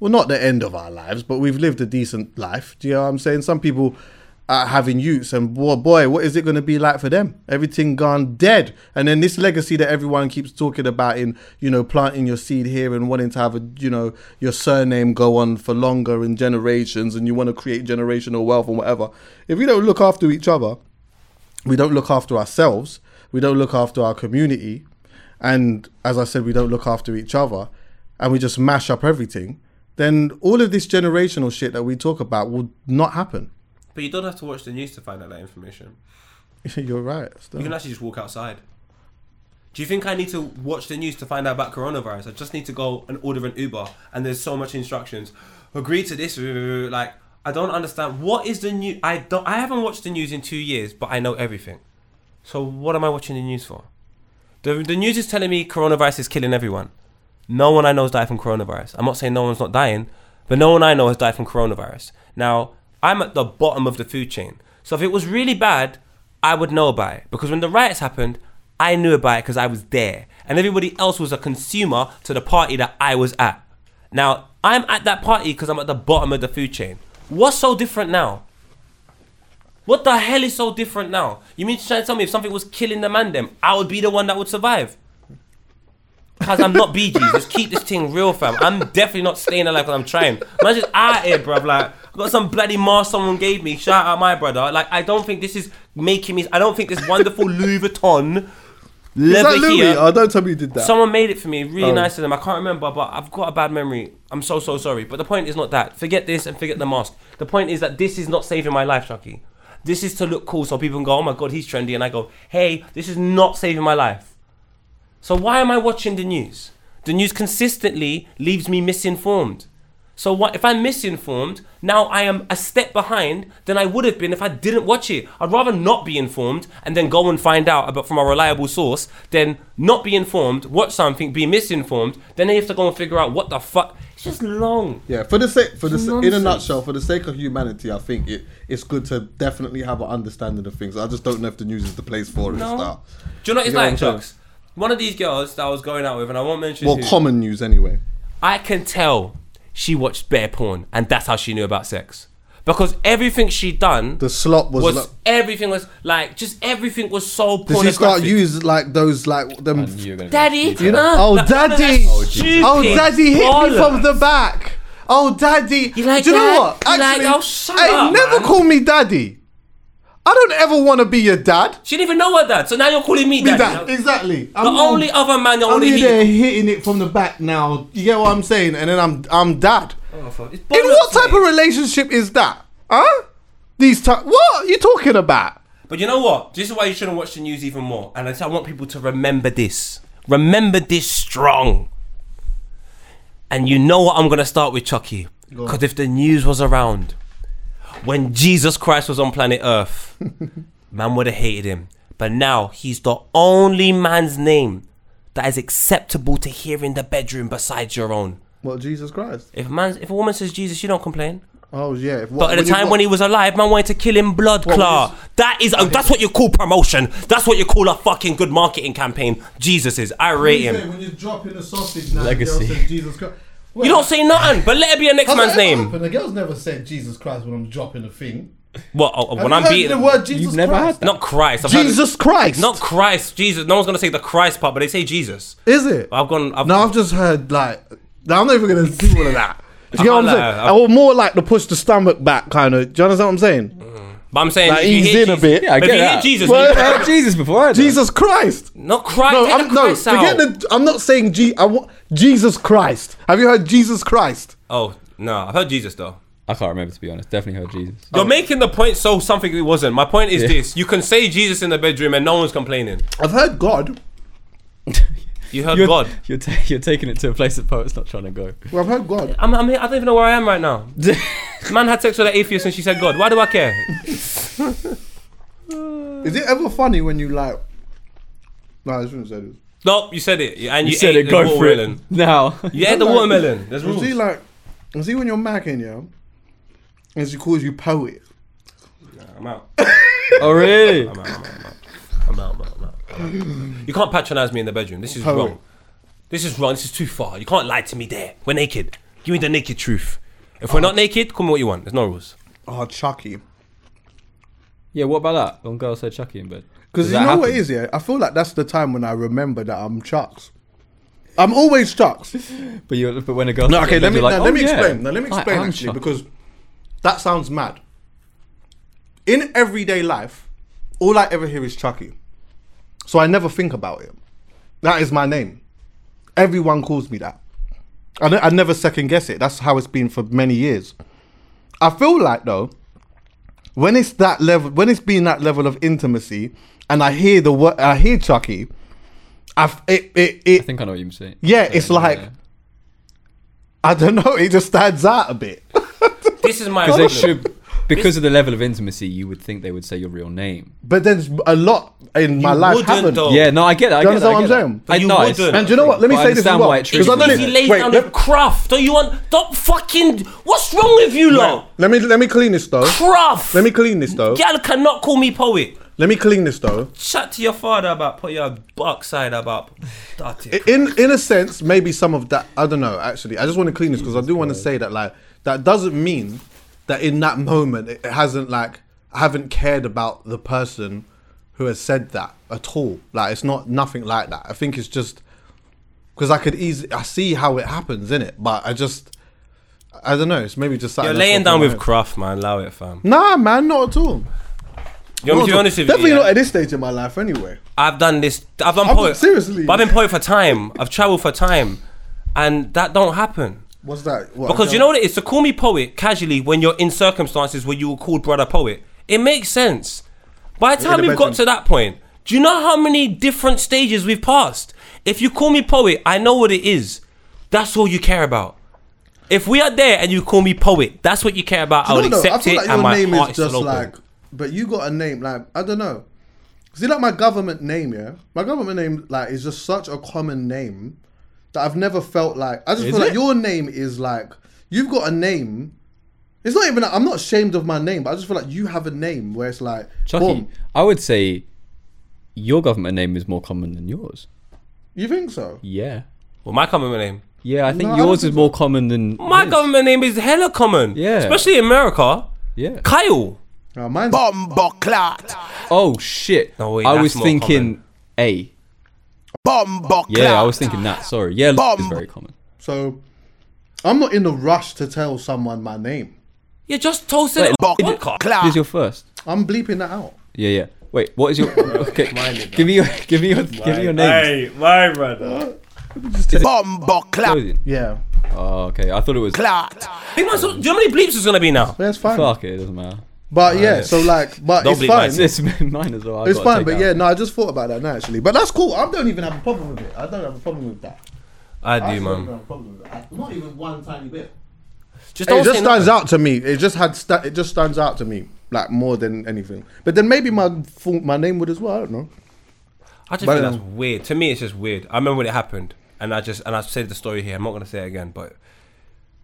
well, not the end of our lives, but we've lived a decent life. Do you know what I'm saying? Some people are having youths, and boy, boy, what is it going to be like for them? Everything gone dead, and then this legacy that everyone keeps talking about in, you know, planting your seed here and wanting to have a, you know, your surname go on for longer and generations, and you want to create generational wealth and whatever. If we don't look after each other, we don't look after ourselves, we don't look after our community, and as I said, we don't look after each other, and we just mash up everything, then all of this generational shit that we talk about will not happen. But you don't have to watch the news to find out that information. <laughs> You're right. still. You can actually just walk outside. Do you think I need to watch the news to find out about coronavirus? I just need to go and order an Uber, and there's so much instructions. Agree to this. <laughs> Like I don't understand. What is the new? I don't. I haven't watched the news in two years, but I know everything. So what am I watching the news for? The the news is telling me coronavirus is killing everyone. No one I know has died from coronavirus. I'm not saying no one's not dying, but no one I know has died from coronavirus. Now, I'm at the bottom of the food chain. So if it was really bad, I would know about it. Because when the riots happened, I knew about it because I was there. And everybody else was a consumer to the party that I was at. Now, I'm at that party because I'm at the bottom of the food chain. What's so different now? What the hell is so different now? You mean to tell me if something was killing the man them, I would be the one that would survive? Because I'm not BG. Just keep this thing real, fam. I'm definitely not staying alive because I'm trying. Man, just out here, bruv. Like, I got some bloody mask someone gave me. Shout out my brother. Like, I don't think this is making me. I don't think this wonderful <laughs> Louis Vuitton Is leather that Louis? here. Oh, don't tell me you did that. Someone made it for me, really Oh. nice of them. I can't remember, but I've got a bad memory. I'm so so sorry. But the point is not that. Forget this and forget the mask. The point is that this is not saving my life, Chuckie. This is to look cool so people can go, oh my god, he's trendy, and I go, hey, this is not saving my life. So why am I watching the news? The news consistently leaves me misinformed. So what if I'm misinformed? Now I am a step behind than I would have been if I didn't watch it. I'd rather not be informed and then go and find out about from a reliable source than not be informed, watch something, be misinformed, then you have to go and figure out what the fuck. It's just long. Yeah, for the sake, for the It's sa- in a nutshell, for the sake of humanity, I think it it's good to definitely have an understanding of things. I just don't know if the news is the place for it. No. Start. Do you know what it's You like, Chucks? One of these girls that I was going out with, and I won't mention Well, who, common news anyway. I can tell she watched bare porn, and that's how she knew about sex. Because everything she done The slot was. was like, everything was like just everything was so did pornographic. she start use like those like them? I you were gonna Daddy, You uh, Oh, that- that- daddy! that's Oh, daddy, hit me from the back. Oh, daddy! You like Do you know what? You like- Actually, oh, shut hey, up, never man. call me daddy. I don't ever want to be your dad. She didn't even know her dad, so now you're calling me Me daddy. dad, exactly. The only other man you I'm want here there hitting it from the back now. You get what I'm saying? And then I'm I'm dad. Oh, fuck. In what type mate. of relationship is that? Huh? These type. What are you talking about? But you know what? This is why you shouldn't watch the news even more. And I want people to remember this. Remember this strong. And you know what I'm going to start with, Chuckie? Because if the news was around when Jesus Christ was on planet Earth, <laughs> man would have hated him. But now he's the only man's name that is acceptable to hear in the bedroom besides your own. What Jesus Christ? If a man, if a woman says Jesus, you don't complain. Oh yeah. If, But at the time when he was alive, man wanted to kill him blood What clot. That is, uh, that's what you call promotion. That's what you call a fucking good marketing campaign. Jesus is, I rate him. when you're dropping the sausage now, Legacy. says Jesus Christ. You don't say nothing, but let it be a next Has man's that ever name. happened? The girl's never said Jesus Christ when I'm dropping a thing. What? oh, Have when you I'm heard beating the word Jesus You've never Christ? had that? not Christ. I've heard Jesus Christ. not Christ. Jesus. No one's gonna say the Christ part, but they say Jesus. Is it? I've gone. I've, No, I've just heard like. No, I'm not even gonna do all of that. Do you get what I'm I saying? can't lie, I want more like the push the stomach back, kind of. Do you understand what I'm saying? Mm. But I'm saying, Like, if you ease hear in a bit. Yeah, I but get if you hear that. Jesus, Well, you- heard Jesus before. I Jesus Christ. not Christ. No, take I'm the no. Christ Forget out. the. I'm not saying G. I want Jesus Christ. Have you heard Jesus Christ? Oh no, I've heard Jesus though. I can't remember to be honest. Definitely heard Jesus. You're oh. making the point so something it wasn't. My point is Yeah. this: you can say Jesus in the bedroom and no one's complaining. I've heard God. <laughs> You heard You're, God. <laughs> You're, ta- you're taking it to a place that poet's not trying to go. Well, I've heard God. I'm, I'm here, I don't even know where I am right now. <laughs> Man had sex with an atheist and she said God. Why do I care? <laughs> Is it ever funny when you like? No, I shouldn't say this. Nope, you said it, and you, You said ate it. Go the for it now. You ate the Like, watermelon. There's You rules. see, like, you see when you're macking, yeah, and she calls you poet. Nah, I'm out. oh really? I'm out. I'm out. I'm out. I'm out. I'm out, I'm out. I'm out. You can't patronize me in the bedroom. This is Poet. wrong. This is wrong. This is too far. You can't lie to me there. We're naked. Give me the naked truth. If we're not naked, call me what you want. There's no rules. Oh, Chuckie. Yeah. What about that? One girl said Chuckie in bed. Because Does you that know what it happen? is, yeah? I feel like that's the time when I remember that I'm Chucks. I'm always Chucks. <laughs> But you. But when a girl. No, says okay, it, let me you're like, now, oh, let me yeah, explain. Now let me I explain am actually Chuck. because that sounds mad. In everyday life, all I ever hear is Chuckie, so I never think about it. That is my name. Everyone calls me that. I, ne- I never second guess it. That's how it's been for many years. I feel like though, when it's that level, when it's been that level of intimacy, and I hear the word, I hear Chuckie, I f- it it, it I think I know what you're saying. yeah, it's like I don't know. <laughs> It just stands out a bit. This is my Because they should. Because of the level of intimacy, you would think they would say your real name. But there's a lot in my life wouldn't, haven't. though. Yeah, no, I get that. I Do you get that. understand I what get I'm that. saying? But I you know. wouldn't. it's- And do you know what? Let me But I say this as understand well. why it Because I triggers don't you. If he Wait, down let, craft, don't you want? Don't fucking. What's wrong with you, lot? let me let me clean this though. Craft. Let me clean this though. Gal cannot call me poet. Let me clean this though. Chat to your father about put your backside about. That it. In in a sense, maybe some of that. I don't know. Actually, I just want to clean this because I do want to say that like that doesn't mean that in that moment it hasn't like I haven't cared about the person who has said that at all. Like it's not nothing like that. I think it's just because I could easily I see how it happens in it, but I just I don't know. It's maybe just You're laying down with craft, man. Allow it, fam. Nah, man, not at all. You want me to be Not at all. honest with you? Definitely yeah? not at this stage in my life, anyway. I've done this. I've done poet. seriously. But I've been poet for time. I've travelled for time, and that don't happen. What's that? What, Because you know what it is to call me poet casually when you're in circumstances where you were called brother poet. It makes sense. By the time we've got to that point, do you know how many different stages we've passed? If you call me poet, I know what it is. That's all you care about. If we are there and you call me poet, that's what you care about. I Do will you know, though, accept feel it, like and my name heart is just like, but you got a name like I don't know. See, like my government name, yeah, my government name like is just such a common name that I've never felt like. I just Is feel like your name is like you've got a name. It's not even. I'm not ashamed of my name, but I just feel like you have a name where it's like, Chuckie, boom. I would say your government name is more common than yours. You think so? Yeah. well, my government name. Yeah, I think No, I yours think is so. more common than My his. government name is hella common. Yeah. Especially in America. Yeah. Kyle. Uh, mine's Bumbo clot. Oh shit. No, wait, I that's was more thinking common. A. Bumbo Yeah, I was thinking that. Sorry. Yeah, Bomb. is very common. so. I'm not in a rush to tell someone my name. You just toasted it. Bumbo on podcast. This is your first. I'm bleeping that out. Yeah, yeah. Wait, what is your? <laughs> Okay, give me your, give me your, give me your name. Hey, my brother. Bumbo clot. Yeah, Oh, okay. I thought it was. Clot. Hey, man, so, do you know how many bleeps is gonna be now? that's fine. Fuck it. It doesn't matter. But yeah, so like, but Don't it's bleep fine. mine. It's mine as well. I've It's got to fine, take but out. yeah, no, I just thought about that now actually. But that's cool. I don't even have a problem with it. I don't have a problem with that. I I do, actually don't man. have a problem with that. Not even one tiny bit. Just It don't just say stands nothing. out to me. It just had sta- it just stands out to me like more than anything. But then maybe my full, my name would as well. I don't know. I just But, think that's um, weird. To me, it's just weird. I remember when it happened, and I just and I said the story here. I'm not gonna say it again, but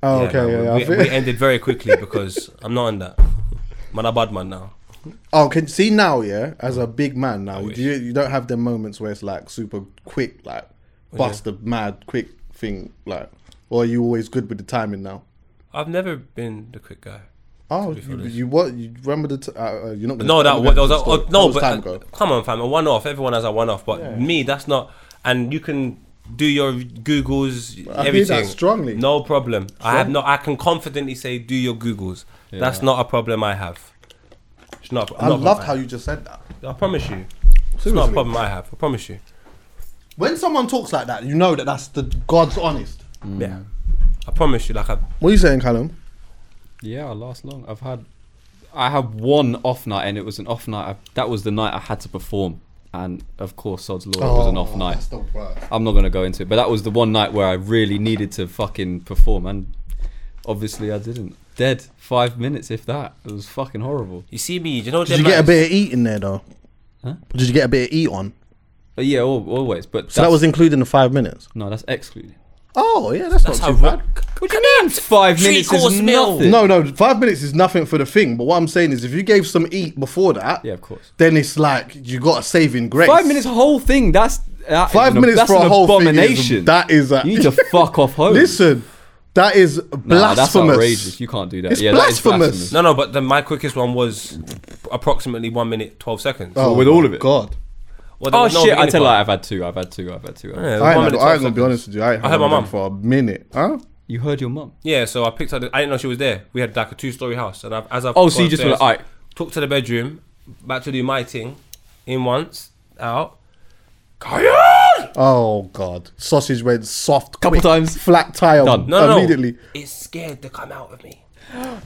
Oh, yeah, okay, no, yeah, yeah. I we, feel- we <laughs> ended very quickly because I'm not in that. Man, a bad man now. oh, can see now, yeah, as a big man now, wish. you you don't have the moments where it's like super quick, like bust a mad quick thing, like, or are you always good with the timing now? I've never been the quick guy. Oh, be you, honest. you what? You remember the? T- uh, uh, you're not. No, that what that was. A, the oh, no, That was but time uh, ago. come on, fam. A one off. Everyone has a one off, but me, that's not. And you can do your Googles, I hear everything. that strongly. No problem. I have no. I can confidently say do your Googles. That's not a problem I have. It's not. I not loved problem how you just said that. I I promise you. It's not a problem I have. I promise you. When someone talks like that, you know that that's the God's honest. Yeah. I promise you. Like I. What are you saying, Callum? Yeah, I last long. I've had, I had one off night, and it was an off night. I, that was the night I had to perform, and of course, Sod's Law it was an oh. off night. Oh, That's the worst. I'm not gonna go into it, but that was the one night where I really needed to fucking perform, and obviously I didn't. Dead five minutes, if that. It was fucking horrible. You see me. You know. Did you get a bit of eat in there though? Huh? Did you get a bit of eat on? But yeah, al- always. But So that was included in the five minutes. no, that's excluding. Oh yeah, that's, That's not how. too bad. What do you mean? Five Three minutes is meal. nothing. No, no, five minutes is nothing for the thing. But what I'm saying is, if you gave some eat before that, Yeah, of course. then it's like you got a saving grace. Five minutes, whole thing. That's that is Five an- minutes that's for a whole abomination. thing is that is. A, you need to <laughs> fuck off home. listen. That is Nah, that's blasphemous. outrageous. You can't do that. It's yeah, that is blasphemous. blasphemous. No, no, but the, my quickest one was approximately one minute twelve seconds. Oh, with all of it? God, Well, Oh no shit! I tell you, part. I've had two. I've had two. I've had two. Yeah, I one ain't, minute, I ain't 12 gonna be honest with you. I, I heard my mum. for a minute. Huh? You heard your mum. Yeah, so I picked up. The, I didn't know she was there. We had like a two-story house, and I've, as I've Oh, so you just were upstairs, like, alright. took to the bedroom, back to do my thing, in once, out. Kyan! Oh God, sausage went soft. Couple quick, times. flat tire Done. No, no, immediately. no. It's scared to come out of me.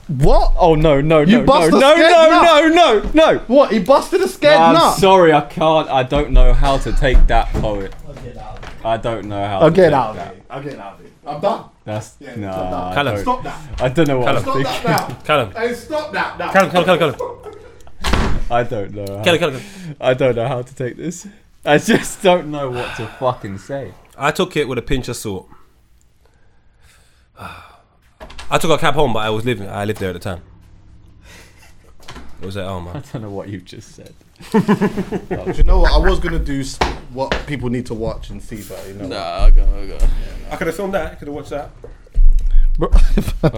What? Oh no, no, You no, bust no, a no, scared no, nut. no, no, no. What? He busted a scared I'm nut. sorry, I can't. I don't know how to take that poet. I don't know how. I'll to get take out of that. here. I'll get out of here. I'm done. That's Yeah, nah. stop that. I Callum. don't- Stop that. I don't know what Callum. I'm Stop thinking. that now. <laughs> Callum. Hey, stop that now. Callum, Callum, Callum, Callum. I don't know. How, Callum, Callum. I don't know how to take this. I just don't know what to fucking say. I took it with a pinch of salt. I took a cab home, but I was living. I lived there at the time. It was at home, oh, <laughs> I man. don't know what you just said. Do <laughs> you know what? I was gonna do s- what people need to watch and see, but you know. Nah, go, go. I could have filmed that. I could have watched that.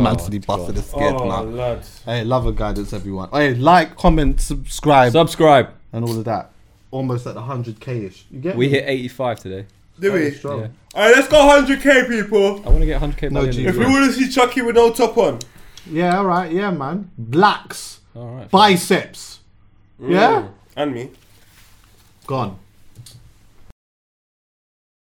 Man said he busted a scared oh, nut. lads. Hey, love and guidance, everyone. Hey, like, comment, subscribe, Subscribe. and all of that. Almost at the hundred k ish. You get We me? hit 85 today. Do Very we? strong. Yeah. Alright, let's go 100k, people. I want to get 100k No the end G. of If the we year. want to see Chuckie with no top on, Yeah, all right. Yeah, man. Blacks, All right. biceps. Yeah, and me. gone.